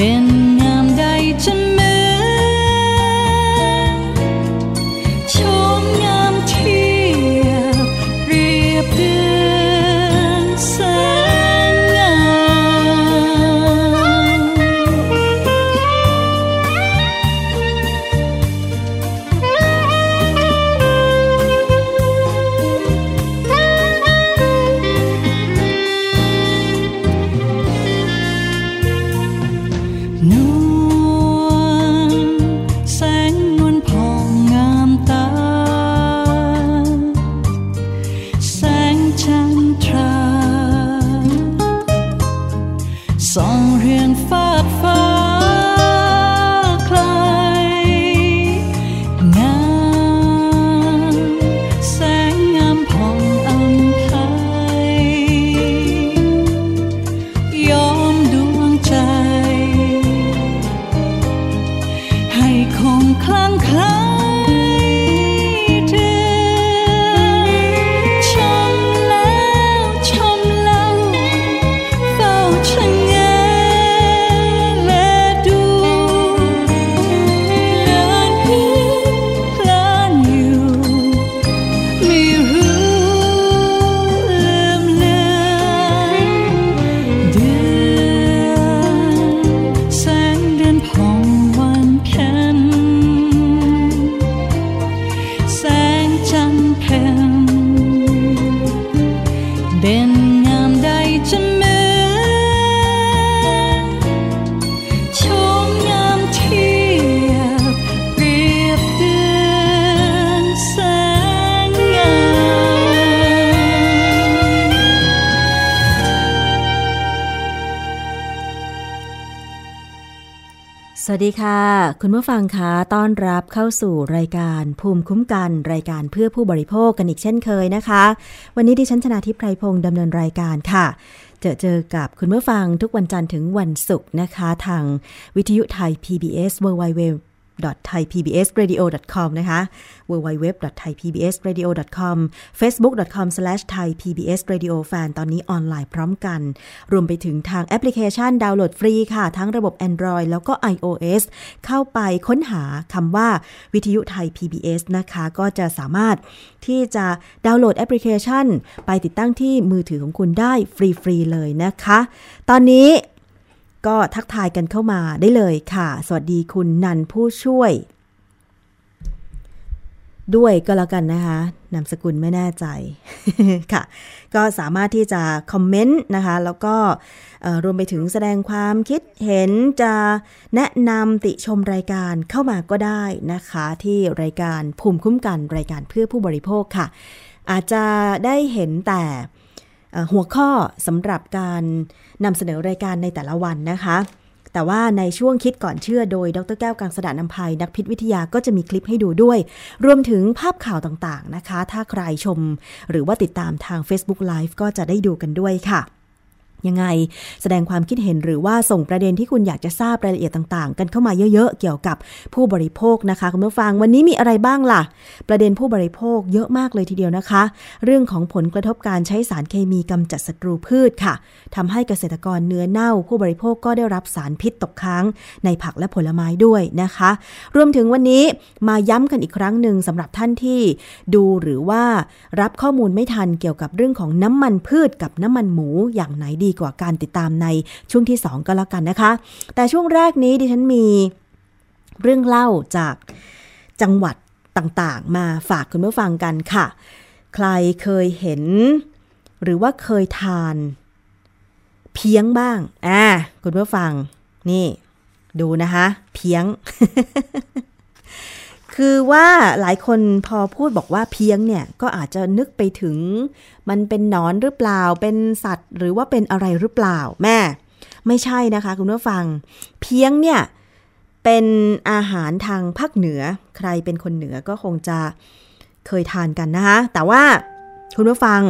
เสวัสดีค่ะ คุณผู้ฟังคะต้อนรับเข้าสู่รายการภูมิคุ้มกันรายการเพื่อผู้บริโภคกันอีกเช่นเคยนะคะ วันนี้ดิฉันชนะทิพไพรพงศ์ดำเนินรายการค่ะ เจอเจอกับคุณผู้ฟังทุกวันจันทร์ถึงวันศุกร์นะคะ ทางวิทยุไทย PBS www www.thaipbsradio.com นะคะ www.thaipbsradio.com facebook.com/thaipbsradiofan ตอนนี้ออนไลน์พร้อมกัน รวมไปถึงทางแอปพลิเคชันดาวน์โหลดฟรีค่ะ ทั้งระบบ Android แล้วก็ iOS เข้าไปค้นหาคำว่าวิทยุไทย PBS นะคะ ก็จะสามารถที่จะดาวน์โหลดแอปพลิเคชัน ไปติดตั้งที่มือถือของคุณได้ฟรี ๆ เลยนะคะ ตอนนี้ ก็ทักทายกันเข้ามาได้เลยค่ะ สวัสดีคุณนันผู้ช่วย ด้วยก็แล้วกันนะคะนามสกุลไม่แน่ใจค่ะ ก็สามารถที่จะคอมเมนต์นะคะ แล้วก็รวมไปถึงแสดงความคิดเห็นจะแนะนำติชมรายการเข้ามาก็ได้นะคะ ที่รายการภูมิคุ้มกันรายการเพื่อผู้บริโภคค่ะ อาจจะได้เห็นแต่ หัวข้อสำหรับการนำเสนอรายการในแต่ละวันนะคะ แต่ว่าในช่วงคิดก่อนเชื่อโดย ดรแก้วกังสดานนภัยนักพิษวิทยาก็จะมีคลิปให้ดูด้วย รวมถึงภาพข่าวต่างๆนะคะ ถ้าใครชม หรือว่าติดตามทาง Facebook Live ก็จะได้ดูกันด้วยค่ะ ยังไง แสดงความคิดเห็นหรือว่าส่งประเด็นที่คุณอยากจะทราบรายละเอียดต่างๆ กันเข้ามาเยอะๆ เกี่ยวกับผู้บริโภคนะคะคุณผู้ฟังวันนี้มีอะไรบ้างล่ะ ประเด็นผู้บริโภคเยอะมากเลยทีเดียวนะคะ เรื่องของผลกระทบการใช้สารเคมีกำจัดศัตรูพืชค่ะทำให้เกษตรกรเนื้อเน่า ผู้บริโภคก็ได้รับสารพิษตกค้าง ในผักและผลไม้ด้วยนะคะ รวมถึงวันนี้มาย้ำกันอีกครั้งหนึ่งสำหรับท่านที่ดูหรือว่ารับข้อมูลไม่ทันเกี่ยวกับเรื่องของน้ำมันพืชกับน้ำมันหมูอย่างไหนดีกว่าการติดตามในช่วงที่ 2 ก็แล้วกันนะคะ แต่ช่วงแรกนี้ดิฉันมีเรื่องเล่าจากจังหวัดต่างๆ มาฝากคุณผู้ฟังกันค่ะ ใครเคยเห็น หรือว่าเคยทาน เพียงบ้างอ่าคุณผู้ฟังนี่ ดูนะคะ เพียง คือว่าหลายคนพอพูดบอกว่าเพียงเนี่ยก็อาจจะนึกไปถึง มันเป็นนอนหรือเปล่า เป็นสัตว์ หรือว่าเป็นอะไรหรือเปล่าแม่ ไม่ใช่นะคะคุณผู้ฟัง เพียงเนี่ยเป็นอาหารทางภาคเหนือ ใครเป็นคนเหนือก็คงจะเคยทานกันนะคะ แต่ว่าคุณผู้ฟัง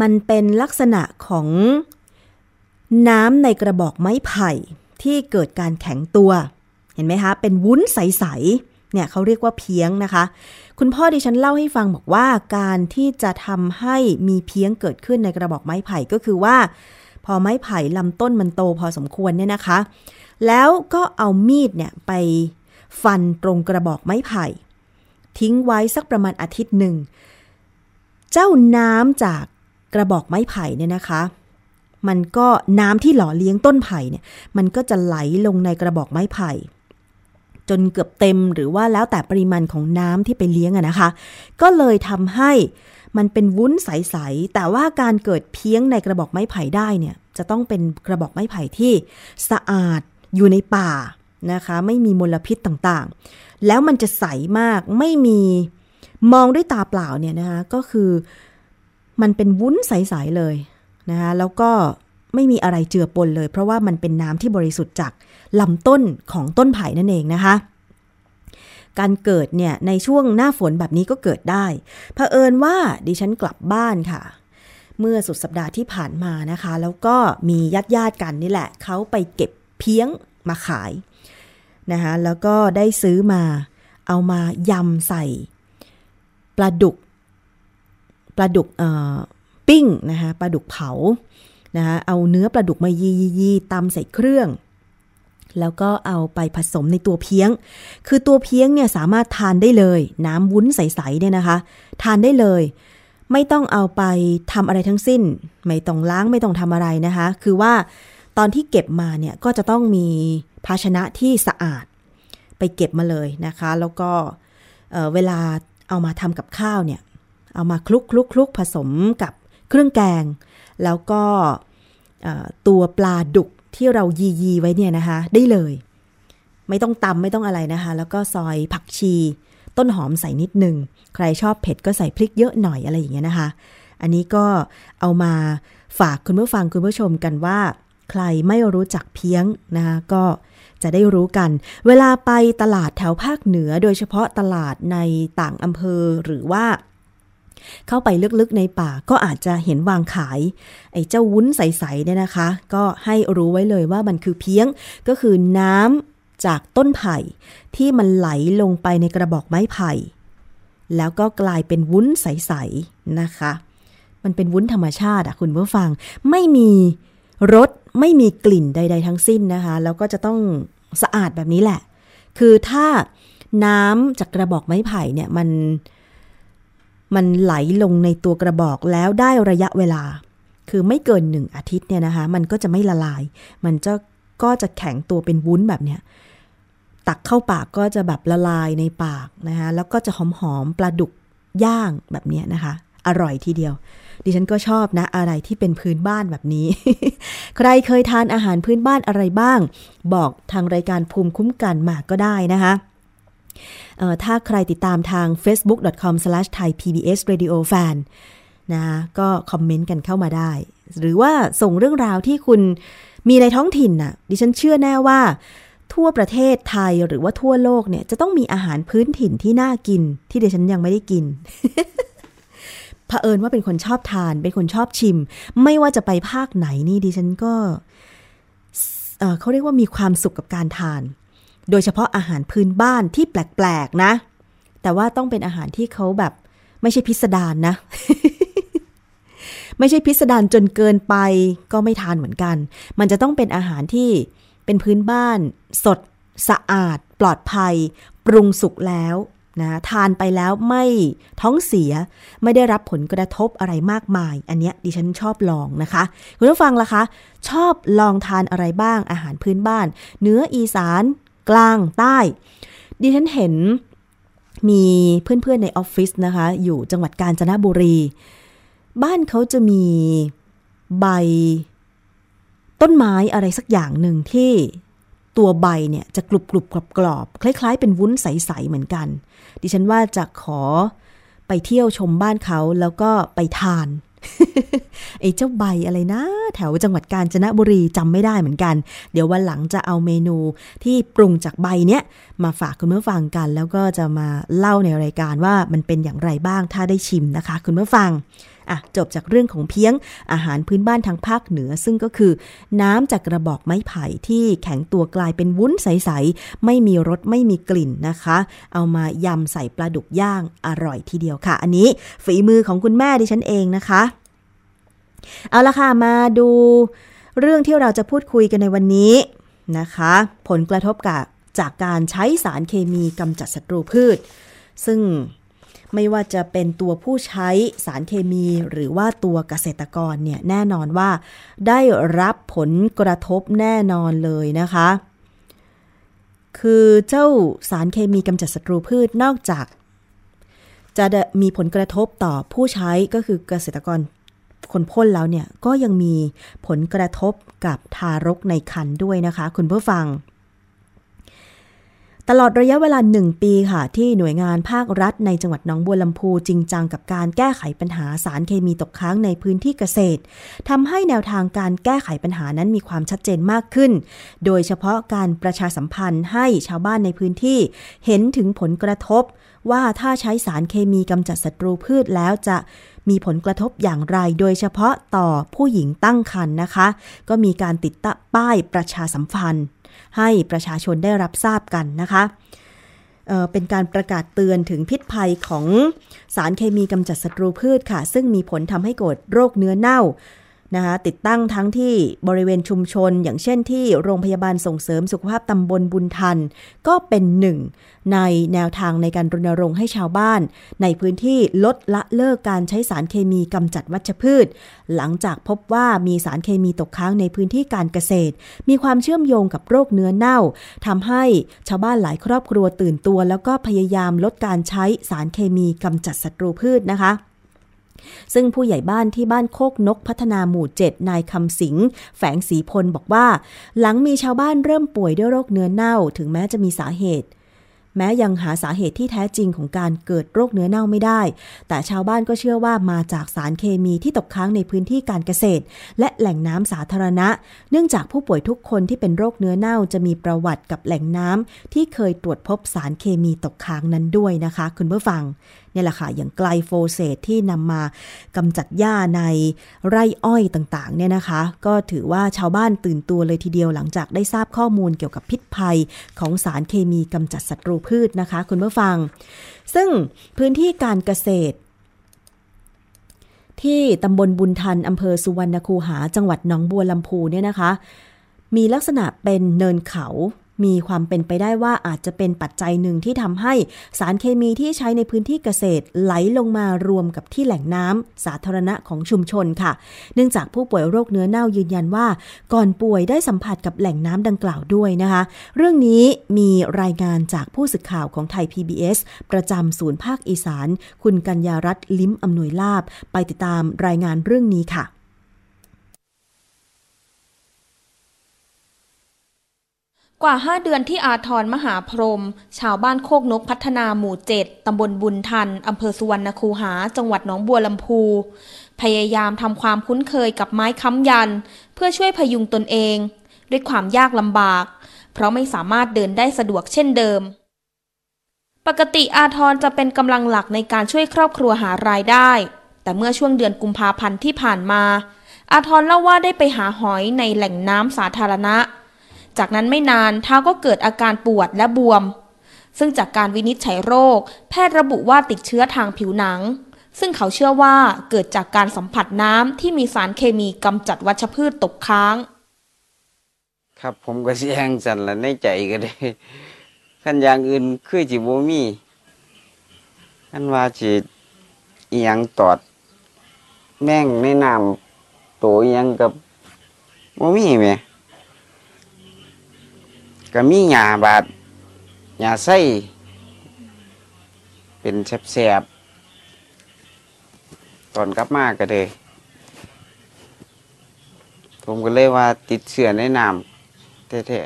มันเป็นลักษณะของน้ำในกระบอกไม้ไผ่ที่เกิดการแข็งตัว เห็นไหมคะ เป็นวุ้นใสๆ เนี่ยเขาเรียกว่าเพียงนะคะ คุณพ่อดิฉันเล่าให้ฟังบอกว่าการที่จะทำให้มีเพียงเกิดขึ้นในกระบอกไม้ไผ่ก็คือว่า พอไม้ไผ่ลำต้นมันโตพอสมควรเนี่ยนะคะ แล้วก็เอามีดเนี่ยไปฟันตรงกระบอกไม้ไผ่ ทิ้งไว้สักประมาณอาทิตย์หนึ่ง เจ้าน้ำจากกระบอกไม้ไผ่เนี่ยนะคะ มันก็น้ำที่หล่อเลี้ยงต้นไผ่เนี่ย มันก็จะไหลลงในกระบอกไม้ไผ่ จนเกือบเต็มหรือว่าแล้วแต่ปริมาณของน้ำที่ไปเลี้ยงอะนะคะ ก็เลยทำให้มันเป็นวุ้นใส ๆ แต่ว่าการเกิดเพี้ยงในกระบอกไม้ไผ่ได้เนี่ย จะต้องเป็นกระบอกไม้ไผ่ที่สะอาดอยู่ในป่านะคะ ไม่มีมลพิษต่างๆ แล้วมันจะใสมากไม่มีมองด้วยตาเปล่าเนี่ยนะคะก็คือมันเป็นวุ้นใส ๆ เลยนะคะแล้วก็ ไม่มีอะไรเจือปนเลย เพราะว่ามันเป็นน้ำที่บริสุทธิ์จากลำต้นของต้นไผ่นั่นเองนะคะ การเกิดเนี่ยในช่วงหน้าฝนแบบนี้ก็เกิดได้เผอิญว่าดิฉันกลับบ้านค่ะ เมื่อสุดสัปดาห์ที่ผ่านมานะคะ แล้วก็มีญาติญาติกันนี่แหละ เขาไปเก็บเพี้ยงมาขายนะคะแล้วก็ได้ซื้อมาเอามายำใส่ปลาดุกปลาดุกเอ่อปิ้งนะคะปลาดุกเผา นะคะเอาเนื้อปลาดุกมายียีตำใส่เครื่อง แล้วก็เอาไปผสมในตัวเพี้ยง คือตัวเพี้ยงเนี่ยสามารถทานได้เลย น้ำวุ้นใสๆเนี่ยนะคะ ทานได้เลย ไม่ต้องเอาไปทำอะไรทั้งสิ้น ไม่ต้องล้างไม่ต้องทำอะไรนะคะ คือว่าตอนที่เก็บมาเนี่ยก็จะต้องมีภาชนะที่สะอาดไปเก็บมาเลยนะคะ แล้วก็เอ่อเวลาเอามาทำกับข้าวเนี่ย เอามาคลุกคลุกคลุกผสมกับเครื่องแกง แล้วก็ตัวปลาดุกที่เรายียีไว้เนี่ยนะคะ ได้เลย ไม่ต้องตำไม่ต้องอะไรนะคะ แล้วก็ซอยผักชี ต้นหอมใส่นิดหนึ่งใครชอบเผ็ดก็ใส่พริกเยอะหน่อยอะไรอย่างเงี้ยนะคะ อันนี้ก็เอามาฝากคุณผู้ฟังคุณผู้ชมกันว่า ใครไม่รู้จักเพียงนะคะก็จะได้รู้กัน เวลาไปตลาดแถวภาคเหนือ โดยเฉพาะตลาดในต่างอำเภอหรือว่า เข้าไปลึกๆในป่าก็อาจจะเห็นวางขาย ไอ้เจ้าวุ้นใสๆเนี่ยนะคะ ก็ให้รู้ไว้เลยว่ามันคือเพียงก็คือน้ำจากต้นไผ่ที่มันไหลลงไปในกระบอกไม้ไผ่ แล้วก็กลายเป็นวุ้นใสๆนะคะ มันเป็นวุ้นธรรมชาติอะคุณผู้ฟัง ไม่มีรสไม่มีกลิ่นใด ๆ ทั้งสิ้นนะคะ แล้วก็จะต้องสะอาดแบบนี้แหละ คือถ้าน้ำจากกระบอกไม้ไผ่เนี่ยมัน มันไหลลงในตัวกระบอกแล้วได้ระยะเวลา คือไม่เกินหนึ่งอาทิตย์เนี่ยนะคะ มันก็จะไม่ละลาย มันจะก็จะแข็งตัวเป็นวุ้นแบบเนี้ยตักเข้าปากก็จะแบบละลายในปากนะคะแล้วก็จะหอมๆปลาดุกย่างแบบเนี้ยนะคะ อร่อยทีเดียว ดิฉันก็ชอบนะ อะไรที่เป็นพื้นบ้านแบบนี้ ใครเคยทานอาหารพื้นบ้านอะไรบ้าง บอกทางรายการภูมิคุ้มกันมาก็ได้นะคะ ถ้าใครติดตามทาง facebook.com/thaipbsradiofan นะคะก็คอมเมนต์กันเข้ามาได้ หรือว่าส่งเรื่องราวที่คุณมีในท้องถิ่นน่ะ ดิฉันเชื่อแน่ว่า ทั่วประเทศไทยหรือว่าทั่วโลกเนี่ย จะต้องมีอาหารพื้นถิ่นที่น่ากิน ที่ดิฉันยังไม่ได้กินเผอิญว่าเป็นคนชอบทาน เป็นคนชอบชิม ไม่ว่าจะไปภาคไหนนี่ดิฉันก็ เขาเรียกว่ามีความสุขกับการทาน โดยเฉพาะอาหารพื้นบ้านที่แปลกๆนะ แต่ว่าต้องเป็นอาหารที่เขาแบบ ไม่ใช่พิสดารนะ ไม่ใช่พิสดารจนเกินไปก็ไม่ทานเหมือนกัน มันจะต้องเป็นอาหารที่เป็นพื้นบ้าน สด สะอาด ปลอดภัย ปรุงสุกแล้วนะทานไปแล้วไม่ท้องเสียไม่ได้รับผลกระทบอะไรมากมาย อันเนี้ยดิฉันชอบลองนะคะ คุณผู้ฟังล่ะคะ ชอบลองทานอะไรบ้างอาหารพื้นบ้าน เนื้ออีสาน กลางใต้ ดิฉันเห็นมีเพื่อนๆในออฟฟิศนะคะ อยู่จังหวัดกาญจนบุรี บ้านเขาจะมีใบ ต้นไม้อะไรสักอย่างหนึ่งที่ตัวใบเนี่ยจะกรุบกรุบกรอบกรอบคล้าย ๆ เป็นวุ้นใส ๆ เหมือนกัน ดิฉันว่าจะขอไปเที่ยวชมบ้านเขาแล้วก็ไปทาน ไอ้เจ้าใบอะไรนะ แถวจังหวัดกาญจนบุรีจำไม่ได้เหมือนกัน เดี๋ยววันหลังจะเอาเมนูที่ปรุงจากใบเนี้ยมาฝากคุณผู้ฟังกัน แล้วก็จะมาเล่าในรายการว่ามันเป็นอย่างไรบ้างถ้าได้ชิมนะคะ คุณผู้ฟัง อะจบจากเรื่องของเพียงอาหารพื้นบ้านทางภาคเหนือ ซึ่งก็คือ น้ำจากกระบอกไม้ไผ่ที่แข็งตัวกลายเป็นวุ้นใส ๆ ไม่มีรสไม่มีกลิ่นนะคะ เอามายำใส่ปลาดุกย่างอร่อยทีเดียวค่ะ อันนี้ฝีมือของคุณแม่ดิฉันเองนะคะ เอาละค่ะมาดูเรื่องที่เราจะพูดคุยกันในวันนี้นะคะ ผลกระทบกับจากการใช้สารเคมีกำจัดศัตรูพืช ซึ่ง ไม่ว่าจะเป็นตัวผู้ใช้สารเคมีหรือว่าตัวเกษตรกรเนี่ยแน่นอนว่า ได้รับผลกระทบแน่นอนเลยนะคะ คือเจ้าสารเคมีกำจัดศัตรูพืชนอกจาก จะมีผลกระทบต่อผู้ใช้ก็คือเกษตรกรคนพ่นแล้วเนี่ยก็ยังมีผลกระทบกับทารกในครรภ์ด้วยนะคะ คุณผู้ฟัง ตลอดระยะเวลาหนึ่งปีค่ะ ที่หน่วยงานภาครัฐในจังหวัดหนองบัวลำพูจริงจังกับการแก้ไขปัญหาสารเคมีตกค้างในพื้นที่เกษตรทำให้แนวทางการแก้ไขปัญหานั้นมีความชัดเจนมากขึ้น โดยเฉพาะการประชาสัมพันธ์ให้ชาวบ้านในพื้นที่เห็นถึงผลกระทบ ว่าถ้าใช้สารเคมีกำจัดศัตรูพืชแล้วจะมีผลกระทบอย่างไร โดยเฉพาะต่อผู้หญิงตั้งครรภ์นะคะ ก็มีการติดตั้งป้ายประชาสัมพันธ์ ให้ประชาชนได้รับทราบกันนะคะเเป็นการประกาศเตือนถึงพิษภัยของสารเคมีกำจัดศัตรูพืชค่ะ ซึ่งมีผลทำให้เกิดโรคเนื้อเน่า นะคะติดตั้งทั้งที่บริเวณชุมชน อย่างเช่นที่โรงพยาบาลส่งเสริมสุขภาพตำบลบุญทัน ก็เป็นหนึ่งในแนวทางในการรณรงค์ให้ชาวบ้าน ในพื้นที่ลดละเลิกการใช้สารเคมีกำจัดวัชพืช หลังจากพบว่ามีสารเคมีตกค้างในพื้นที่การเกษตร มีความเชื่อมโยงกับโรคเนื้อเน่าทำให้ชาวบ้านหลายครอบครัวตื่นตัว แล้วก็พยายามลดการใช้สารเคมีกำจัดศัตรูพืชนะคะ ซึ่งผู้ใหญ่บ้านที่บ้านโคกนกพัฒนาหมู่ 7 นายคำสิงแฝงสีพลบอกว่า หลังมีชาวบ้านเริ่มป่วยด้วยโรคเนื้อเน่าถึงแม้จะมีสาเหตุ แม้ยังหาสาเหตุที่แท้จริงของการเกิดโรคเนื้อเน่าไม่ได้ แต่ชาวบ้านก็เชื่อว่ามาจากสารเคมีที่ตกค้างในพื้นที่การเกษตร และแหล่งน้ำสาธารณะ เนื่องจากผู้ป่วยทุกคนที่เป็นโรคเนื้อเน่าจะมีประวัติกับแหล่งน้ำที่เคยตรวจพบสารเคมีตกค้างนั้นด้วยนะคะ คุณผู้ฟัง นี่แหละค่ะอย่างไกลโฟเสตที่นำมากำจัดหญ้าในไร่อ้อยต่างๆเนี่ยนะคะ ก็ถือว่าชาวบ้านตื่นตัวเลยทีเดียวหลังจากได้ทราบข้อมูลเกี่ยวกับพิษภัยของสารเคมีกำจัดศัตรูพืชนะคะ คุณผู้ฟัง ซึ่งพื้นที่การเกษตรที่ตำบลบุญทันอำเภอสุวรรณคูหา จังหวัดหนองบัวลำพูเนี่ยนะคะ มีลักษณะเป็นเนินเขา มีความเป็นไปได้ว่าอาจจะเป็นปัจจัยหนึ่งที่ทำให้สารเคมีที่ใช้ในพื้นที่เกษตรไหลลงมารวมกับที่แหล่งน้ำสาธารณะของชุมชนค่ะ เนื่องจากผู้ป่วยโรคเนื้อเน่ายืนยันว่า ก่อนป่วยได้สัมผัสกับแหล่งน้ำดังกล่าวด้วยนะคะ เรื่องนี้มีรายงานจากผู้สื่อข่าวของไทย PBS ประจำศูนย์ภาคอีสาน คุณกัญญารัตน์ลิ้มอำนวยลาบ ไปติดตามรายงานเรื่องนี้ค่ะ กว่า 5 เดือนที่อาทรมหาพรม ชาวบ้านโคกนกพัฒนาหมู่7ตำบลบุญทัน อำเภอสุวรรณคูหา จังหวัดหนองบัวลำพู พยายามทำความคุ้นเคยกับไม้ค้ำยัน เพื่อช่วยพยุงตนเอง ด้วยความยากลำบาก เพราะไม่สามารถเดินได้สะดวกเช่นเดิม ปกติอาทรจะเป็นกำลังหลักในการช่วยครอบครัวหารายได้ แต่เมื่อช่วงเดือนกุมภาพันธ์ที่ผ่านมา อาทรเล่าว่าได้ไปหาหอยในแหล่งน้ำสาธารณะ จากนั้นไม่นานเท้าก็เกิดอาการปวดและบวม ซึ่งจากการวินิจฉัยโรค แพทย์ระบุว่าติดเชื้อทางผิวหนัง ซึ่งเขาเชื่อว่าเกิดจากการสัมผัสน้ำที่มีสารเคมีกำจัดวัชพืชตกค้าง ครับผมก็สิแหงสั่นละในใจก็ได้คันอย่างอื่นคือสิบมีคันว่าสิอียงตอด แม่งในน้ำโตอียงกับบ่มีแหม ก็มีหญ้าบาดหญ้าไส้เป็นแสบๆตอนกลับมาก็เลยผมก็เลยว่าติดเชื้อในน้ำแท้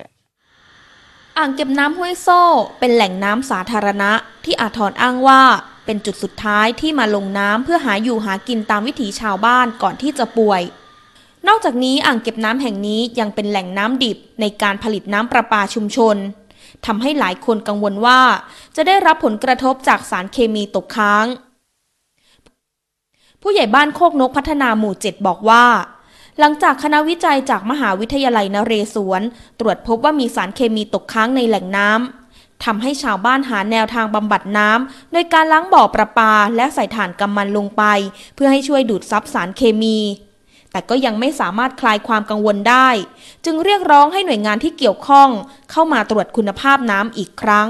ๆอ่างเก็บน้ำห้วยโซ่ เป็นแหล่งน้ำสาธารณะ ที่อาทรอ้างว่า เป็นจุดสุดท้ายที่มาลงน้ำเพื่อหาอยู่หากินตามวิถีชาวบ้านก่อนที่จะป่วย นอกจากนี้อ่างเก็บน้ำแห่งนี้ยังเป็นแหล่งน้ำดิบในการผลิตน้ำประปาชุมชนทำให้หลายคนกังวลว่า จะได้รับผลกระทบจากสารเคมีตกค้าง ผู้ใหญ่บ้านโคกนกพัฒนาหมู่เจ็ดบอกว่า หลังจากคณะวิจัยจากมหาวิทยาลัยนเรศวร ตรวจพบว่ามีสารเคมีตกค้างในแหล่งน้ำทำให้ชาวบ้านหาแนวทางบำบัดน้ำโดยการล้างบ่อประปาและใส่ถ่านกำมันลงไป เพื่อให้ช่วยดูดซับสารเคมี แต่ก็ยังไม่สามารถคลายความกังวลได้ จึงเรียกร้องให้หน่วยงานที่เกี่ยวข้อง เข้ามาตรวจคุณภาพน้ำอีกครั้ง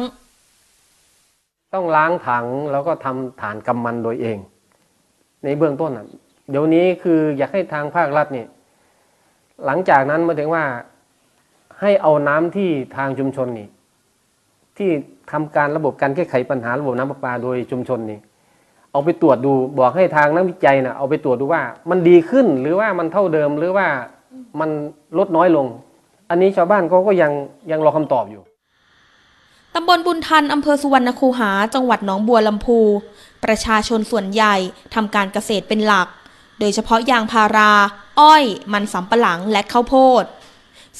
ต้องล้างถังแล้วก็ทำฐานกำมันโดยเอง ในเบื้องต้นอะเดี๋ยวนี้คืออยากให้ทางภาครัฐเนี่ยหลังจากนั้นมาถึงว่าให้เอาน้ำที่ทางชุมชนนี่ที่ทำการระบบการแก้ไขปัญหาระบบน้ำประปาโดยชุมชนนี่ เอาไปตรวจดูบอกให้ทางนักวิจัยนะเอาไปตรวจดูว่ามันดีขึ้นหรือว่ามันเท่าเดิมหรือว่ามันลดน้อยลง อันนี้ชาวบ้านเขาก็ยังยังรอคำตอบอยู่ตำบลบุญทันอำเภอสุวรรณคูหา จังหวัดหนองบัวลำพู ประชาชนส่วนใหญ่ทำการเกษตรเป็นหลัก โดยเฉพาะยางพารา อ้อย มันสำปะหลังและข้าวโพด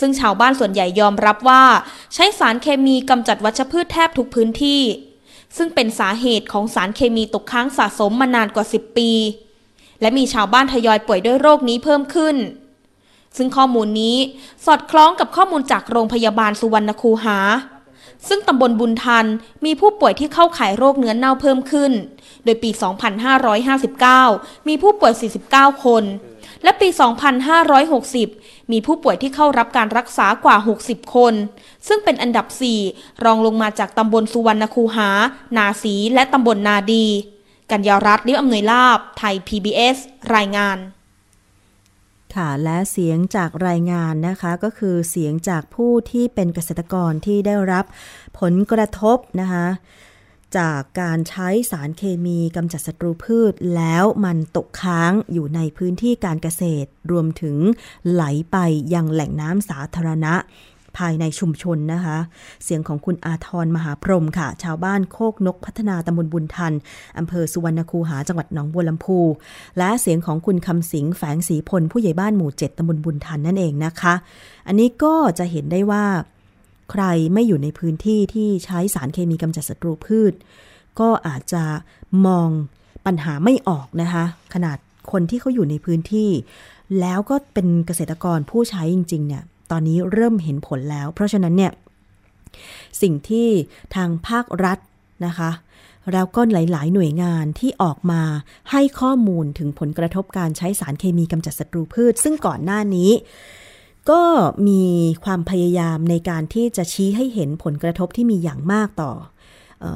ซึ่งชาวบ้านส่วนใหญ่ยอมรับว่า ใช้สารเคมีกำจัดวัชพืชแทบทุกพื้นที่ ซึ่งเป็นสาเหตุของสารเคมีตกค้างสะสมมานานกว่า 10 ปี และมีชาวบ้านทยอยป่วยด้วยโรคนี้เพิ่มขึ้น ซึ่งข้อมูลนี้สอดคล้องกับข้อมูลจากโรงพยาบาลสุวรรณคูหา ซึ่งตำบลบุญทันมีผู้ป่วยที่เข้าข่ายโรคเนื้อเน่าเพิ่มขึ้น โดยปี 2559 มีผู้ป่วย 49 คน และปี 2560 มีผู้ป่วยที่เข้ารับการรักษากว่า 60 คน ซึ่งเป็นอันดับ 4 รองลงมาจากตำบลสุวรรณคูหา นาสีและตำบลนาดี กัญญารัตน์ลิมอำนวยลาบ ไทย PBS รายงานค่ะและเสียงจากรายงานนะคะก็คือเสียงจากผู้ที่เป็นเกษตรกรที่ได้รับผลกระทบนะคะ จากการใช้สารเคมีกำจัดศัตรูพืช แล้วมันตกค้างอยู่ในพื้นที่การเกษตร รวมถึงไหลไปยังแหล่งน้ำสาธารณะ ภายในชุมชนนะคะ เสียงของคุณอาทรมหาพรหมค่ะ ชาวบ้านโคกนกพัฒนาตำบลบุญทันอำเภอสุวรรณคูหาจังหวัดหนองบัวลำพู และเสียงของคุณคำสิงแฝงสีพลผู้ใหญ่บ้านหมู่เจ็ดตำบลบุญทันนั่นเองนะคะ อันนี้ก็จะเห็นได้ว่า ใครไม่อยู่ในพื้นที่ที่ใช้สารเคมีกำจัดศัตรูพืช ก็อาจจะมองปัญหาไม่ออกนะคะ ขนาดคนที่เขาอยู่ในพื้นที่ แล้วก็เป็นเกษตรกรผู้ใช้จริง ๆ เนี่ย ตอนนี้เริ่มเห็นผลแล้ว เพราะฉะนั้นเนี่ย สิ่งที่ทางภาครัฐนะคะ แล้วก็หลาย ๆ หน่วยงานที่ออกมาให้ข้อมูลถึงผลกระทบการใช้สารเคมีกำจัดศัตรูพืช ซึ่งก่อนหน้านี้ ก็มีความพยายามในการที่จะชี้ให้เห็นผลกระทบที่มีอย่างมากต่ออ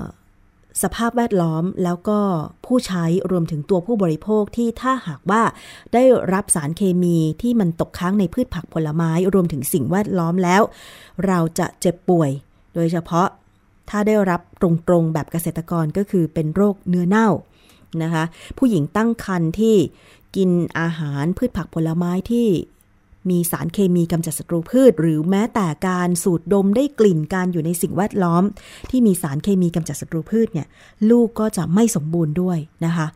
สภาพแวดล้อมแล้วก็ผู้ใช้รวมถึงตัวผู้บริโภคที่ถ้าหากว่าได้รับสารเคมีที่มันตกค้างในพืชผักผลไม้ รวมถึงสิ่งแวดล้อมแล้ว เราจะเจ็บป่วย โดยเฉพาะถ้าได้รับตรงๆแบบเกษตรกรก็คือเป็นโรคเนื้อเน่านะคะ ผู้หญิงตั้งครรภ์ที่กินอาหารพืชผักผลไม้ที่ มีสารเคมีกำจัดศัตรูพืช หรือแม้แต่การสูดดมได้กลิ่นการอยู่ในสิ่งแวดล้อม ที่มีสารเคมีกำจัดศัตรูพืชเนี่ยลูกก็จะไม่สมบูรณ์ด้วยนะคะ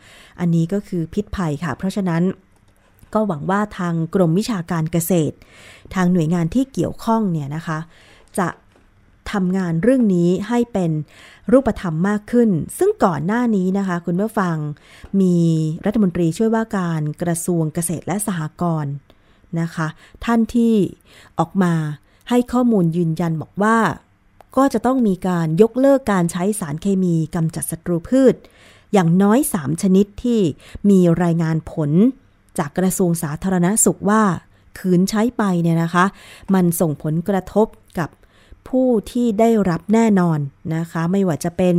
อันนี้ก็คือพิษภัยค่ะ เพราะฉะนั้นก็หวังว่าทางกรมวิชาการเกษตร ทางหน่วยงานที่เกี่ยวข้องเนี่ยนะคะ จะทำงานเรื่องนี้ให้เป็นรูปธรรมมากขึ้น ซึ่งก่อนหน้านี้นะคะ คุณเมื่ฟังมีรัฐมนตรีช่วยว่าการกระทรวงเกษตรและสหกรณ์ นะคะ ท่านที่ออกมาให้ข้อมูลยืนยันบอกว่า ก็จะต้องมีการยกเลิกการใช้สารเคมีกำจัดศัตรูพืช อย่างน้อย 3 ชนิดที่มีรายงานผล จากกระทรวงสาธารณสุขว่าขืนใช้ไปเนี่ยนะคะ มันส่งผลกระทบกับผู้ที่ได้รับแน่นอนนะคะ ไม่ว่าจะเป็น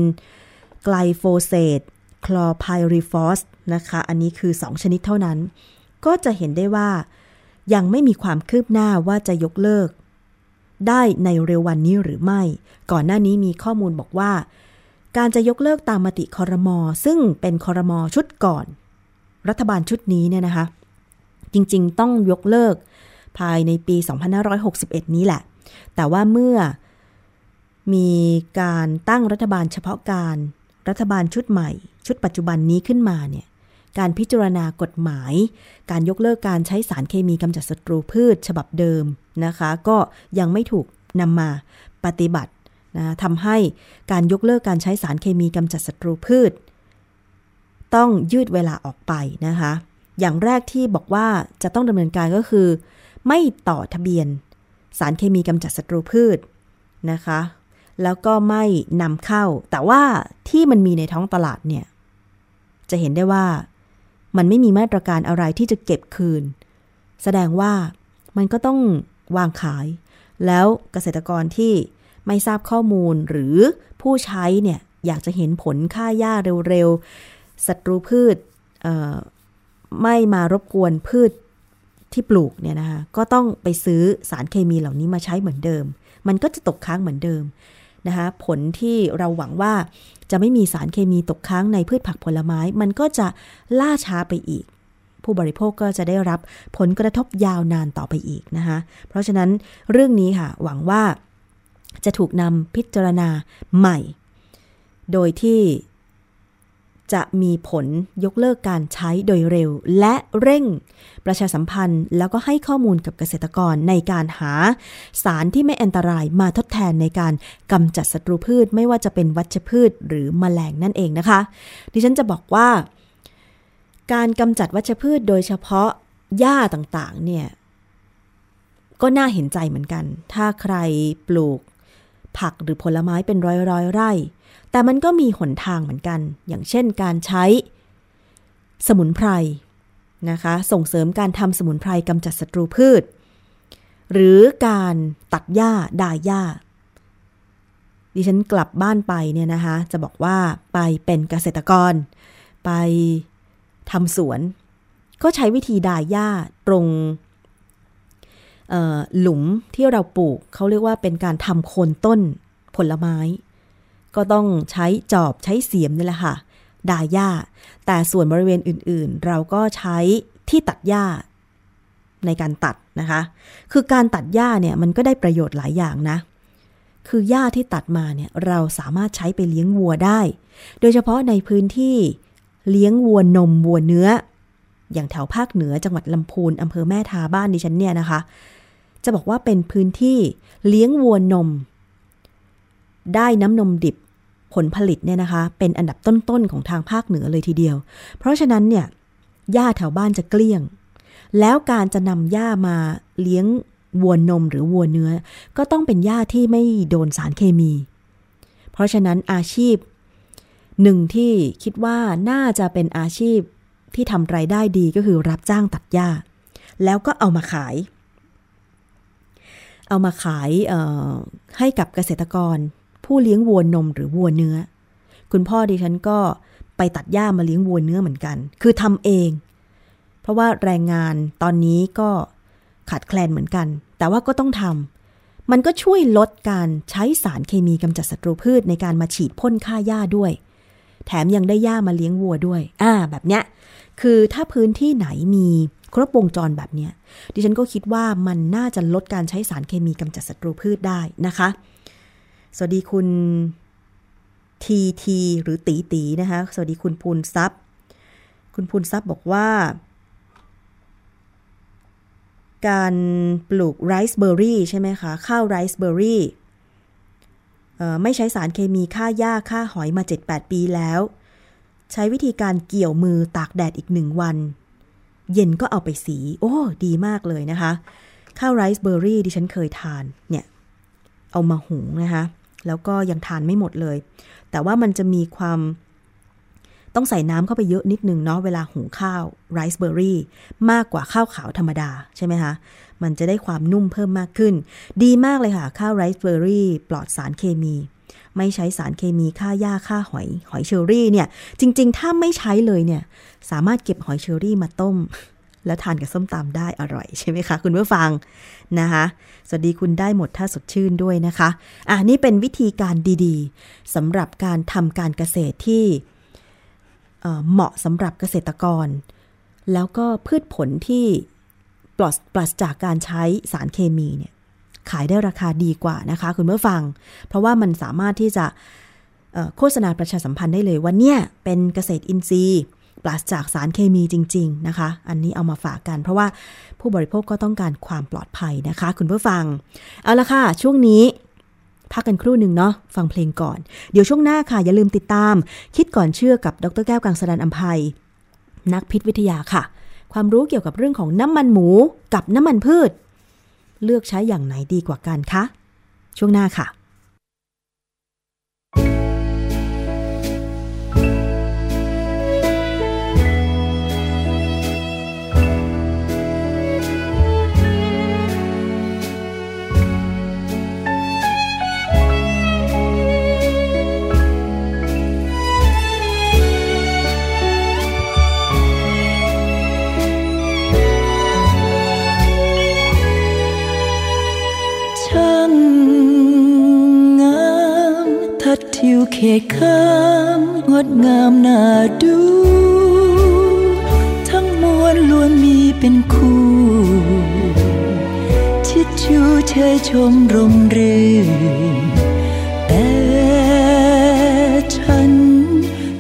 ไกลโฟเซตคลอไพริฟอสนะคะ อันนี้คือ 2 ชนิดเท่านั้น ก็จะเห็นได้ว่า ยังไม่มีความคืบหน้าว่าจะยกเลิก ได้ในเร็ววันนี้หรือไม่ ก่อนหน้านี้มีข้อมูลบอกว่า การจะยกเลิกตามมติคอรมอซึ่งเป็นคอรมอชุดก่อน รัฐบาลชุดนี้เนี่ยนะคะ จริงๆ ต้องยกเลิกภายในปี 2561 นี้แหละ แต่ว่าเมื่อมีการตั้งรัฐบาลเฉพาะการ รัฐบาลชุดใหม่ ชุดปัจจุบันนี้ขึ้นมาเนี่ย การพิจารณากฎหมาย การยกเลิกการใช้สารเคมีกำจัดศัตรูพืชฉบับเดิมนะคะ ก็ยังไม่ถูกนำมาปฏิบัตินะทำให้การยกเลิกการใช้สารเคมีกำจัดศัตรูพืช ต้องยืดเวลาออกไปนะคะ อย่างแรกที่บอกว่าจะต้องดำเนินการก็คือ ไม่ต่อทะเบียนสารเคมีกำจัดศัตรูพืชนะคะ แล้วก็ไม่นำเข้า แต่ว่าที่มันมีในท้องตลาดเนี่ย จะเห็นได้ว่า มันไม่มีมาตรการอะไรที่จะเก็บคืน แสดงว่ามันก็ต้องวางขาย แล้วเกษตรกรที่ไม่ทราบข้อมูลหรือผู้ใช้เนี่ยอยากจะเห็นผลค่าหญ้าเร็วๆศัตรูพืชไม่มารบกวนพืชที่ปลูกเนี่ยนะคะก็ต้องไปซื้อสารเคมีเหล่านี้มาใช้เหมือนเดิม มันก็จะตกค้างเหมือนเดิม นะคะผลที่เราหวังว่าจะไม่มีสารเคมีตกค้างในพืชผักผลไม้ มันก็จะล่าช้าไปอีก ผู้บริโภคก็จะได้รับผลกระทบยาวนานต่อไปอีกนะคะเพราะฉะนั้นเรื่องนี้ค่ะหวังว่าจะถูกนำพิจารณาใหม่ โดยที่ จะมีผลยกเลิกการใช้โดยเร็ว และเร่งประชาสัมพันธ์ แล้วก็ให้ข้อมูลกับเกษตรกรในการหา สารที่ไม่อันตรายมาทดแทนในการกำจัดศัตรูพืช ไม่ว่าจะเป็นวัชพืชหรือมแมลงนั่นเองนะคะ ดิฉันจะบอกว่า การกำจัดวัชพืชโดยเฉพาะหญ้าต่างๆเนี่ยก็น่าเห็นใจเหมือนกัน ถ้าใครปลูกผักหรือผลไม้เป็นร้อยร้อยๆไร่ แต่มันก็มีหนทางเหมือนกัน อย่างเช่นการใช้สมุนไพรนะคะ ส่งเสริมการทำสมุนไพรกำจัดศัตรูพืช หรือการตัดหญ้าดายหญ้า ดิฉันกลับบ้านไปเนี่ยนะคะ จะบอกว่าไปเป็นเกษตรกร ไปทำสวน ก็ใช้วิธีดายหญ้าตรงหลุมที่เราปลูกเขาเรียกว่าเป็นการทำโคนต้นผลไม้ ก็ต้องใช้จอบใช้เสียมนี่แหละค่ะดายหญ้า แต่ส่วนบริเวณอื่นๆ เราก็ใช้ที่ตัดหญ้าในการตัดนะคะ คือการตัดหญ้าเนี่ยมันก็ได้ประโยชน์หลายอย่างนะ คือหญ้าที่ตัดมาเนี่ยเราสามารถใช้ไปเลี้ยงวัวได้ โดยเฉพาะในพื้นที่เลี้ยงวัวนมวัวเนื้อ อย่างแถวภาคเหนือจังหวัดลำพูนอำเภอแม่ทาบ้านดิฉันเนี่ยนะคะ จะบอกว่าเป็นพื้นที่เลี้ยงวัวนม ได้น้ำนมดิบผลผลิตเนี่ยนะคะเป็นอันดับต้นๆของทางภาคเหนือเลยทีเดียว เพราะฉะนั้นเนี่ยหญ้าแถวบ้านจะเกลี้ยง แล้วการจะนำหญ้ามาเลี้ยงวัวนมหรือวัวเนื้อ ก็ต้องเป็นหญ้าที่ไม่โดนสารเคมี เพราะฉะนั้นอาชีพหนึ่งที่คิดว่าน่าจะเป็นอาชีพที่ทำไรายได้ดีก็คือรับจ้างตัดหญ้า แล้วก็เอามาขาย เอามาขายให้กับเกษตรกร ผู้เลี้ยงวัวนมหรือวัวเนื้อ คุณพ่อดิฉันก็ไปตัดหญ้ามาเลี้ยงวัวเนื้อเหมือนกัน คือทำเอง เพราะว่าแรงงานตอนนี้ก็ขาดแคลนเหมือนกัน แต่ว่าก็ต้องทำมันก็ช่วยลดการใช้สารเคมีกำจัดศัตรูพืชในการมาฉีดพ่นฆ่าหญ้าด้วย แถมยังได้หญ้ามาเลี้ยงวัวด้วย อ่า แบบเนี้ย คือถ้าพื้นที่ไหนมีครบวงจรแบบเนี้ย ดิฉันก็คิดว่ามันน่าจะลดการใช้สารเคมีกำจัดศัตรูพืชได้นะคะ สวัสดีคุณทีทีหรือตีตีนะคะ สวัสดีคุณพูนทรัพย์ คุณพูนทรัพย์บอกว่า การปลูกไรซ์เบอร์รี่ใช่ไหมคะ ข้าวไรซ์เบอร์รี่ไม่ใช้สารเคมีฆ่าหญ้าฆ่าหอยมา 7-8 ปีแล้ว ใช้วิธีการเกี่ยวมือตากแดดอีกหนึ่งวัน เย็นก็เอาไปสี โอ้ ดีมากเลยนะคะ ข้าวไรซ์เบอร์รี่ดิฉันเคยทานเนี่ย เอามาหุงนะคะ แล้วก็ยังทานไม่หมดเลย แต่ว่ามันจะมีความต้องใส่น้ำเข้าไปเยอะนิดนึงเนาะเวลาหุงข้าวไรซ์เบอร์รี่มากกว่าข้าวขาวธรรมดาใช่ไหมคะ มันจะได้ความนุ่มเพิ่มมากขึ้น ดีมากเลยค่ะ ข้าวไรซ์เบอร์รี่ปลอดสารเคมี ไม่ใช้สารเคมีฆ่าหญ้าฆ่าหอย หอยเชอรี่เนี่ย จริง ๆ ถ้าไม่ใช้เลยเนี่ย สามารถเก็บหอยเชอรี่มาต้ม แล้วทานกับส้มตำได้อร่อยใช่ไหมคะ คุณผู้ฟังนะคะสวัสดีคุณได้หมดถ้าสดชื่นด้วยนะคะอะนี่เป็นวิธีการดีๆสำหรับการทำการเกษตรที่เเหมาะสำหรับเกษตรกร แล้วก็พืชผลที่ปลอดปราศจากการใช้สารเคมีเนี่ยขายได้ราคาดีกว่านะคะ คุณผู้ฟัง เพราะว่ามันสามารถที่จะโฆษณาประชาสัมพันธ์ได้เลยว่าเนี่ยเป็นเกษตรอินทรีย์ ปราศจากสารเคมีจริง ๆ นะคะ อันนี้เอามาฝากกัน เพราะว่าผู้บริโภคก็ต้องการความปลอดภัยนะคะ คุณผู้ฟัง เอาละค่ะ ช่วงนี้พักกันครู่หนึ่งเนาะฟังเพลงก่อน เดี๋ยวช่วงหน้าค่ะ อย่าลืมติดตาม คิดก่อนเชื่อกับดรแก้วกังสดานอัมภัย นักพิษวิทยาค่ะ ความรู้เกี่ยวกับเรื่องของน้ำมันหมูกับน้ำมันพืช เลือกใช้อย่างไหนดีกว่ากันคะช่วงหน้าค่ะ ชมรมรื่นแต่ฉัน